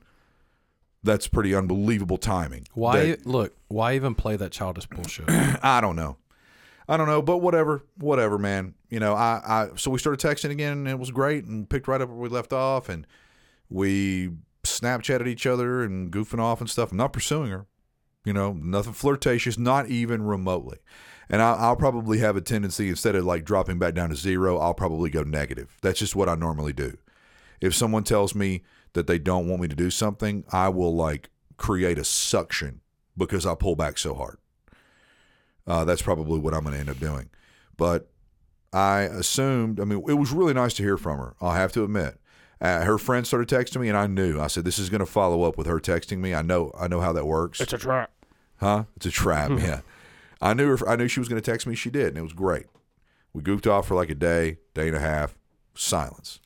that's pretty unbelievable timing. Why? That- look, why even play that childish bullshit? [clears throat] I don't know. I don't know, but whatever, whatever, man. You know, I, I so we started texting again, and it was great, and picked right up where we left off, and we Snapchatted each other and goofing off and stuff. I'm not pursuing her, you know, nothing flirtatious, not even remotely. And I, I'll probably have a tendency instead of like dropping back down to zero, I'll probably go negative. That's just what I normally do. If someone tells me that they don't want me to do something, I will like create a suction because I pull back so hard. Uh, that's probably what I'm going to end up doing. But I assumed, I mean, it was really nice to hear from her. I'll have to admit. Uh, her friend started texting me, and I knew. I said, "This is going to follow up with her texting me. I know, I know how that works." It's a trap. Huh? It's a trap. [laughs] yeah. I knew her. I knew she was going to text me. She did, and it was great. We goofed off for like a day, day and a half. Silence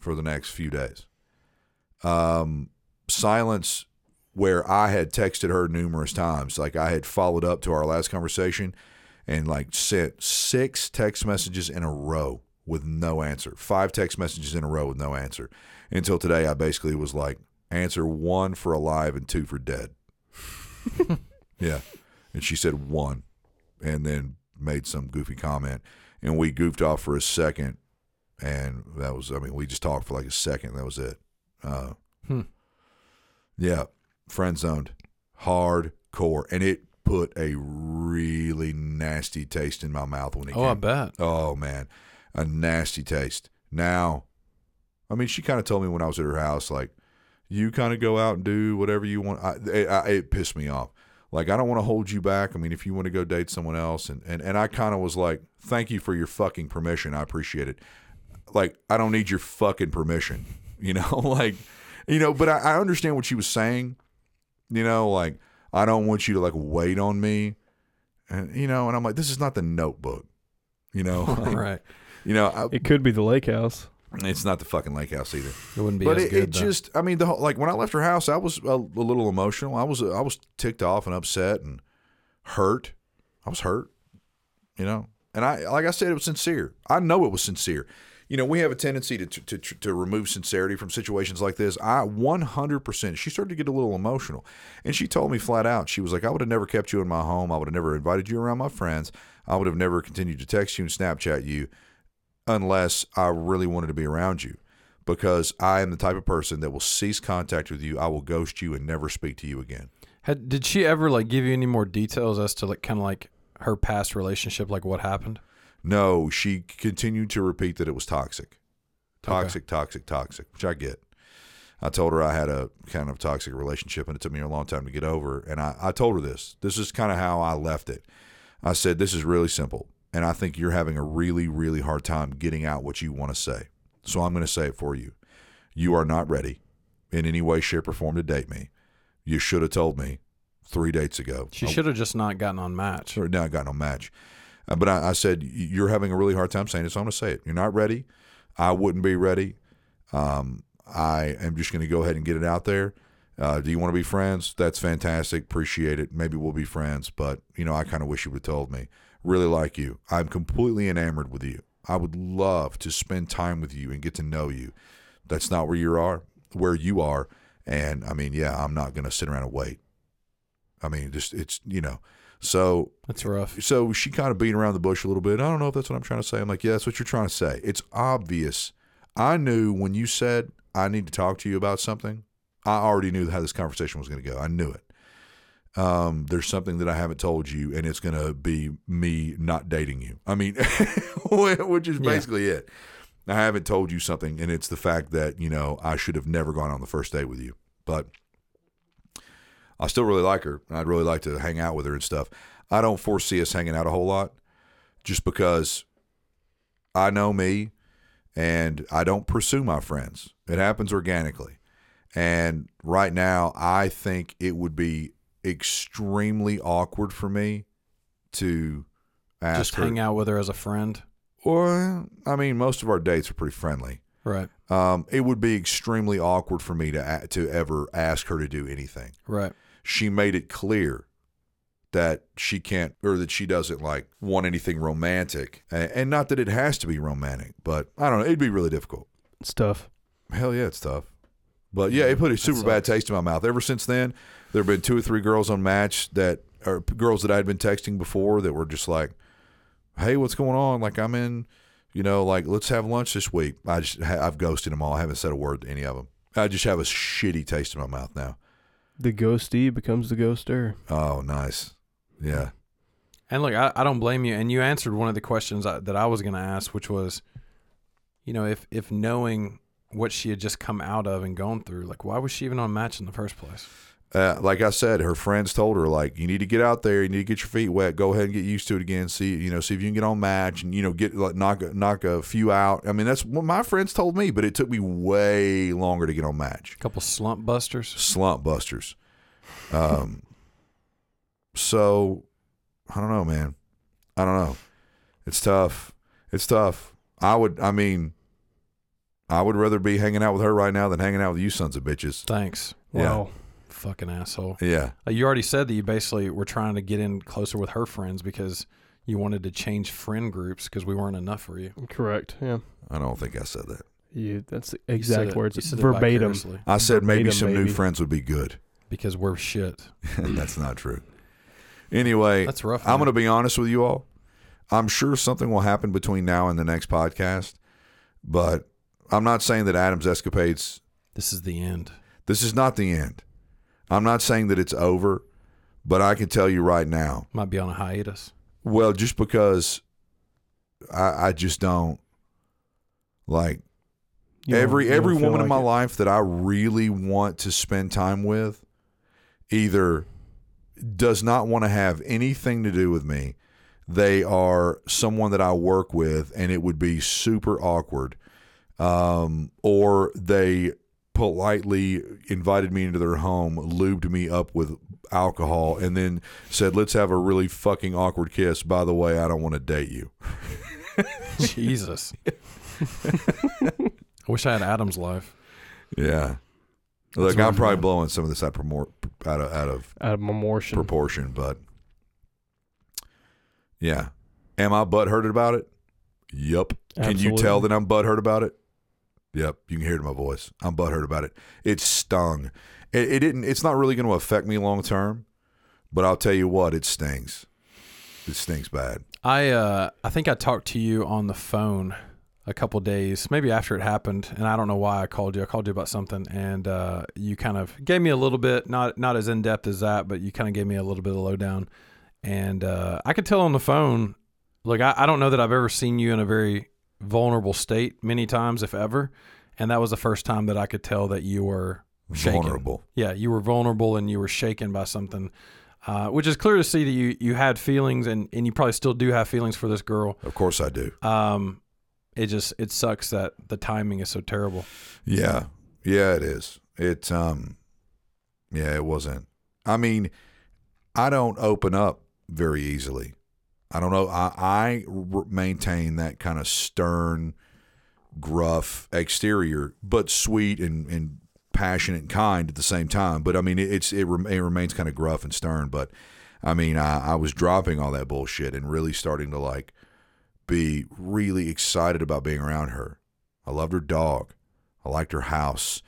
for the next few days. Um, silence where I had texted her numerous times. Like I had followed up to our last conversation and like sent six text messages in a row with no answer. Five text messages in a row with no answer. Until today, I basically was like, answer one for alive and two for dead. [laughs] yeah. And she said one and then made some goofy comment. And we goofed off for a second. And that was, I mean, we just talked for like a second. That was it. Uh, Hmm. Yeah. Friend zoned. Hardcore. And it put a really nasty taste in my mouth when it oh, I bet. Oh man, a nasty taste. Now, I mean, she kind of told me when I was at her house, like, you kind of go out and do whatever you want. I, it, I, it pissed me off. Like, I don't want to hold you back. I mean, if you want to go date someone else, and and and I kind of was like, thank you for your fucking permission. I appreciate it. Like, I don't need your fucking permission. You know, [laughs] like, you know, but I, I understand what she was saying. You know, like, I don't want you to like wait on me. And you know, and I'm like, this is not the notebook. You know, [laughs] [laughs] like, right. you know, I, It could be the lake house. it's not the fucking lake house either. It wouldn't be But as it, good. it just, I mean, the whole, like when I left her house, I was a, a little emotional. I was, I was ticked off and upset and hurt. I was hurt, you know. And I, like I said, it was sincere. I know it was sincere. You know, we have a tendency to to to, to remove sincerity from situations like this. I 100%. She started to get a little emotional, and she told me flat out. She was like, "I would have never kept you in my home. I would have never invited you around my friends. I would have never continued to text you and Snapchat you, unless I really wanted to be around you." because I am the type of person that will cease contact with you. I will ghost you and never speak to you again. Had, did she ever like give you any more details as to like kind of like her past relationship, like what happened? No, she continued to repeat that it was toxic. Toxic, toxic, toxic, which I get. I told her I had a kind of toxic relationship and it took me a long time to get over. And I, I told her this. This is kind of how I left it. I said, This is really simple. And I think you're having a really, really hard time getting out what you want to say. So I'm going to say it for you. You are not ready in any way, shape, or form to date me. You should have told me three dates ago. She should have just not gotten on match. or now I got no match. Uh, but I, I said, You're having a really hard time saying it, so I'm going to say it. You're not ready. I wouldn't be ready. Um, I am just going to go ahead and get it out there. Uh, do you want to be friends? That's fantastic. Appreciate it. Maybe we'll be friends, but you know, I kind of wish you would have told me. Really like you. I'm completely enamored with you. I would love to spend time with you and get to know you. That's not where you are, where you are. And I mean, yeah, I'm not going to sit around and wait. I mean, just it's you know, so That's rough. so she kind of beat around the bush a little bit. I don't know if that's what I'm trying to say. I'm like, yeah, that's what you're trying to say. It's obvious. I knew when you said I need to talk to you about something. I already knew how this conversation was going to go. I knew it. Um, there's something that I haven't told you, and it's going to be me not dating you. I mean, [laughs] which is Yeah. basically it. I haven't told you something, and it's the fact that you know I should have never gone on the first date with you, but I still really like her. and I'd really like to hang out with her and stuff. I don't foresee us hanging out a whole lot just because I know me and I don't pursue my friends. It happens organically. And right now, I think it would be extremely awkward for me to ask Just her. hang out with her as a friend. Or, I mean, most of our dates are pretty friendly. Right. Um, it would be extremely awkward for me to to ever ask her to do anything. Right. She made it clear that she can't or that she doesn't like want anything romantic, and not that it has to be romantic, but I don't know. It'd be really difficult. It's tough. Hell yeah, it's tough. But yeah, it put a super bad taste in my mouth. Ever since then, there have been two or three girls on Match that are girls that I had been texting before that were just like, "Hey, what's going on? Like, I'm in, you know, like let's have lunch this week." I just I've ghosted them all. I haven't said a word to any of them. I just have a shitty taste in my mouth now. The ghostee becomes the ghoster. Oh, nice. Yeah. And look, I, I don't blame you. And you answered one of the questions I, that I was going to ask, which was, you know, if if knowing what she had just come out of and gone through, like, why was she even on match in the first place? Uh, like I said, her friends told her like you need to get out there, you need to get your feet wet, go ahead and get used to it again. See, you know, see if you can get on match and you know get like knock a- knock a few out. I mean, that's what my friends told me, but it took me way longer to get on match. A couple slump busters. Slump busters. Um. So, I don't know, man. I don't know. It's tough. It's tough. I would. I mean, I would rather be hanging out with her right now than hanging out with you sons of bitches. Thanks. Yeah. Wow. Fucking asshole. Yeah. Uh, you already said that you basically were trying to get in closer with her friends because you wanted to change friend groups because we weren't enough for you. Correct. Yeah. I don't think I said that. You. That's the You said exact it- words. you said it verbatim. vicariously I said maybe Verbatim, some new friends would be good. [laughs] because we're shit. That's not true. Anyway, That's rough. I'm man. going to be honest with you all. I'm sure something will happen between now and the next podcast, but I'm not saying that Adam's escapades. This is the end. This is not the end. I'm not saying that it's over, but I can tell you right now. Might be on a hiatus. Well, just because I, I just don't like You every every woman in my it? life that I really want to spend time with either does not want to have anything to do with me. They are someone that I work with and it would be super awkward. Um, or they politely invited me into their home, lubed me up with alcohol, and then said, Let's have a really fucking awkward kiss. By the way, I don't want to date you. [laughs] Jesus. [laughs] I wish I had Adam's life. Yeah. Look, I'm probably man. blowing some of this out, promor- out of out of out of memoriam. proportion, but yeah. Am I butthurt about it? Yup. Can you tell that I'm butthurt about it? Yep. You can hear it in my voice. I'm butthurt about it. It stung. It, it didn't. It's not really going to affect me long term, but I'll tell you what, it stings. It stings bad. I uh I think I talked to you on the phone a couple days, maybe after it happened, and I don't know why I called you. I called you about something, and uh, you kind of gave me a little bit, not not as in depth as that, but you kind of gave me a little bit of lowdown, and uh, I could tell on the phone. Look, I, I don't know that I've ever seen you in a very vulnerable state many times, if ever, and that was the first time that I could tell that you were shaken. Vulnerable. Yeah, you were vulnerable and you were shaken by something, uh, which is clear to see that you you had feelings and and you probably still do have feelings for this girl. Of course I do. Um, it just it sucks that the timing is so terrible. Yeah. Yeah, it is. It um yeah, it wasn't. I mean, I don't open up very easily. I don't know. I, I maintain that kind of stern, gruff exterior, but sweet and, and passionate and kind at the same time. But I mean, it, it's it, it remains kind of gruff and stern. But I mean, I, I was dropping all that bullshit and really starting to like be really excited about being around her. I loved her dog. I liked her house.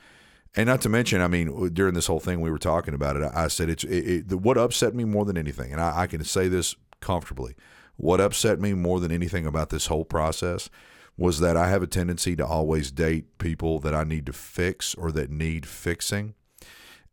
And not to mention, I mean, during this whole thing we were talking about it, I I said it's it, it, what upset me more than anything, and I, I can say this comfortably. What upset me more than anything about this whole process was that I have a tendency to always date people that I need to fix or that need fixing,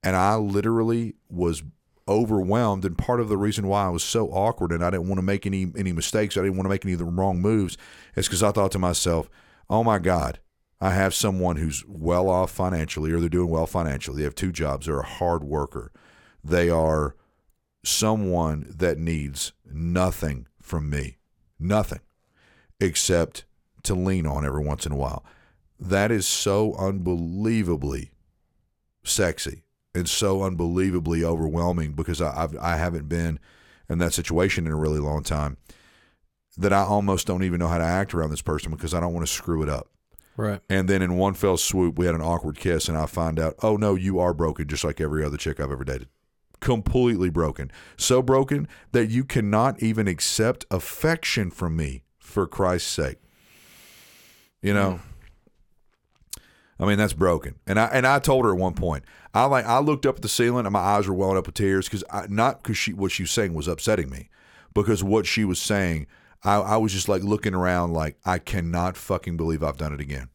and I literally was overwhelmed. And part of the reason why I was so awkward and I didn't want to make any any mistakes, I didn't want to make any of the wrong moves, is because I thought to myself, "Oh my God." I have someone who's well off financially, or they're doing well financially. They have two jobs. They're a hard worker. They are someone that needs nothing from me, nothing, except to lean on every once in a while. That is so unbelievably sexy and so unbelievably overwhelming because I, I've, I haven't been in that situation in a really long time that I almost don't even know how to act around this person because I don't want to screw it up. Right. And then in one fell swoop, we had an awkward kiss, and I find out, oh no, you are broken, just like every other chick I've ever dated. Completely broken. So broken that you cannot even accept affection from me for Christ's sake. You know? I mean, that's broken. And I and I told her at one point, I like I looked up at the ceiling and my eyes were welling up with tears because not because she what she was saying was upsetting me, because what she was saying I, I was just like looking around like I cannot fucking believe I've done it again.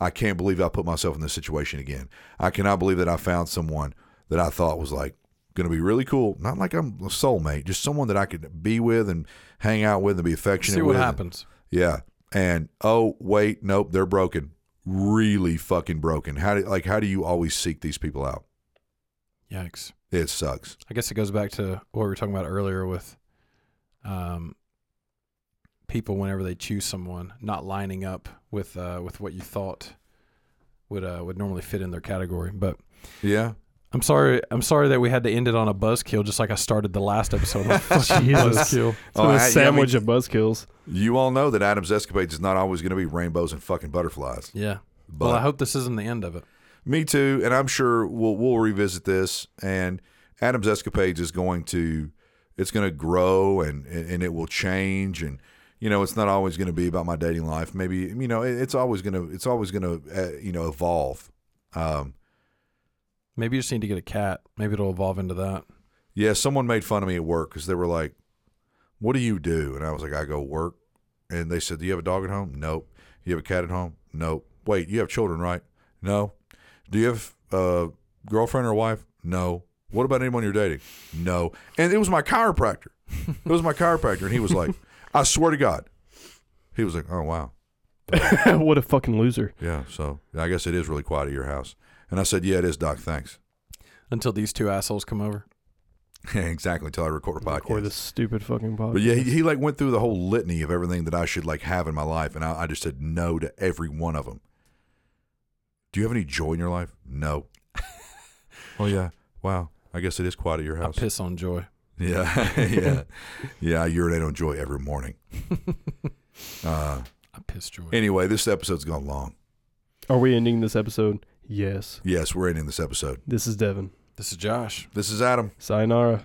I can't believe I put myself in this situation again. I cannot believe that I found someone that I thought was like going to be really cool. Not like I'm a soulmate, just someone that I could be with and hang out with and be affectionate See what with. happens. Yeah. And oh wait, nope, they're broken. Really fucking broken. How do like how do you always seek these people out? Yikes. It sucks. I guess it goes back to what we were talking about earlier with um, people whenever they choose someone not lining up with uh, with what you thought would uh, would normally fit in their category. But Yeah. I'm sorry. I'm sorry that we had to end it on a buzzkill, just like I started the last episode. With fucking [laughs] buzzkill. It's Oh, a I- yeah, I sandwich mean- of buzzkills. You all know that Adam's escapades is not always going to be rainbows and fucking butterflies. Yeah. But well, I hope this isn't the end of it. Me too, and I'm sure we'll we'll revisit this. And Adam's escapades is going to it's going to grow and and it will change. And you know, it's not always going to be about my dating life. Maybe you know, it- it's always going to it's always going to uh, you know evolve. Um, Maybe you just need to get a cat. Maybe it'll evolve into that. yeah, someone made fun of me at work because they were like, "What do you do?" And I was like, "I go work." And they said, "Do you have a dog at home?" Nope. You have a cat at home? Nope. Wait, you have children, right? No. Do you have a girlfriend or wife? No. What about anyone you're dating? No. And it was my chiropractor. It was my chiropractor, and he was like, "I swear to God," he was like, "Oh wow, [laughs] what a fucking loser. yeah." So I guess it is really quiet at your house. And I said, "Yeah, it is, Doc. Thanks." Until these two assholes come over. [laughs] exactly. Until I record a podcast. Or this stupid fucking podcast. But yeah, he, he like went through the whole litany of everything that I should like have in my life, and I, I just said no to every one of them. Do you have any joy in your life? No. [laughs] oh yeah. Wow. I guess it is quiet at your house. I piss on joy. Yeah, [laughs] yeah, yeah. I urinate on joy every morning. Uh, I piss joy. anyway, this episode's gone long. Are we ending this episode? Yes. Yes, we're ending this episode. This is Devin. This is Josh. This is Adam. Sayonara.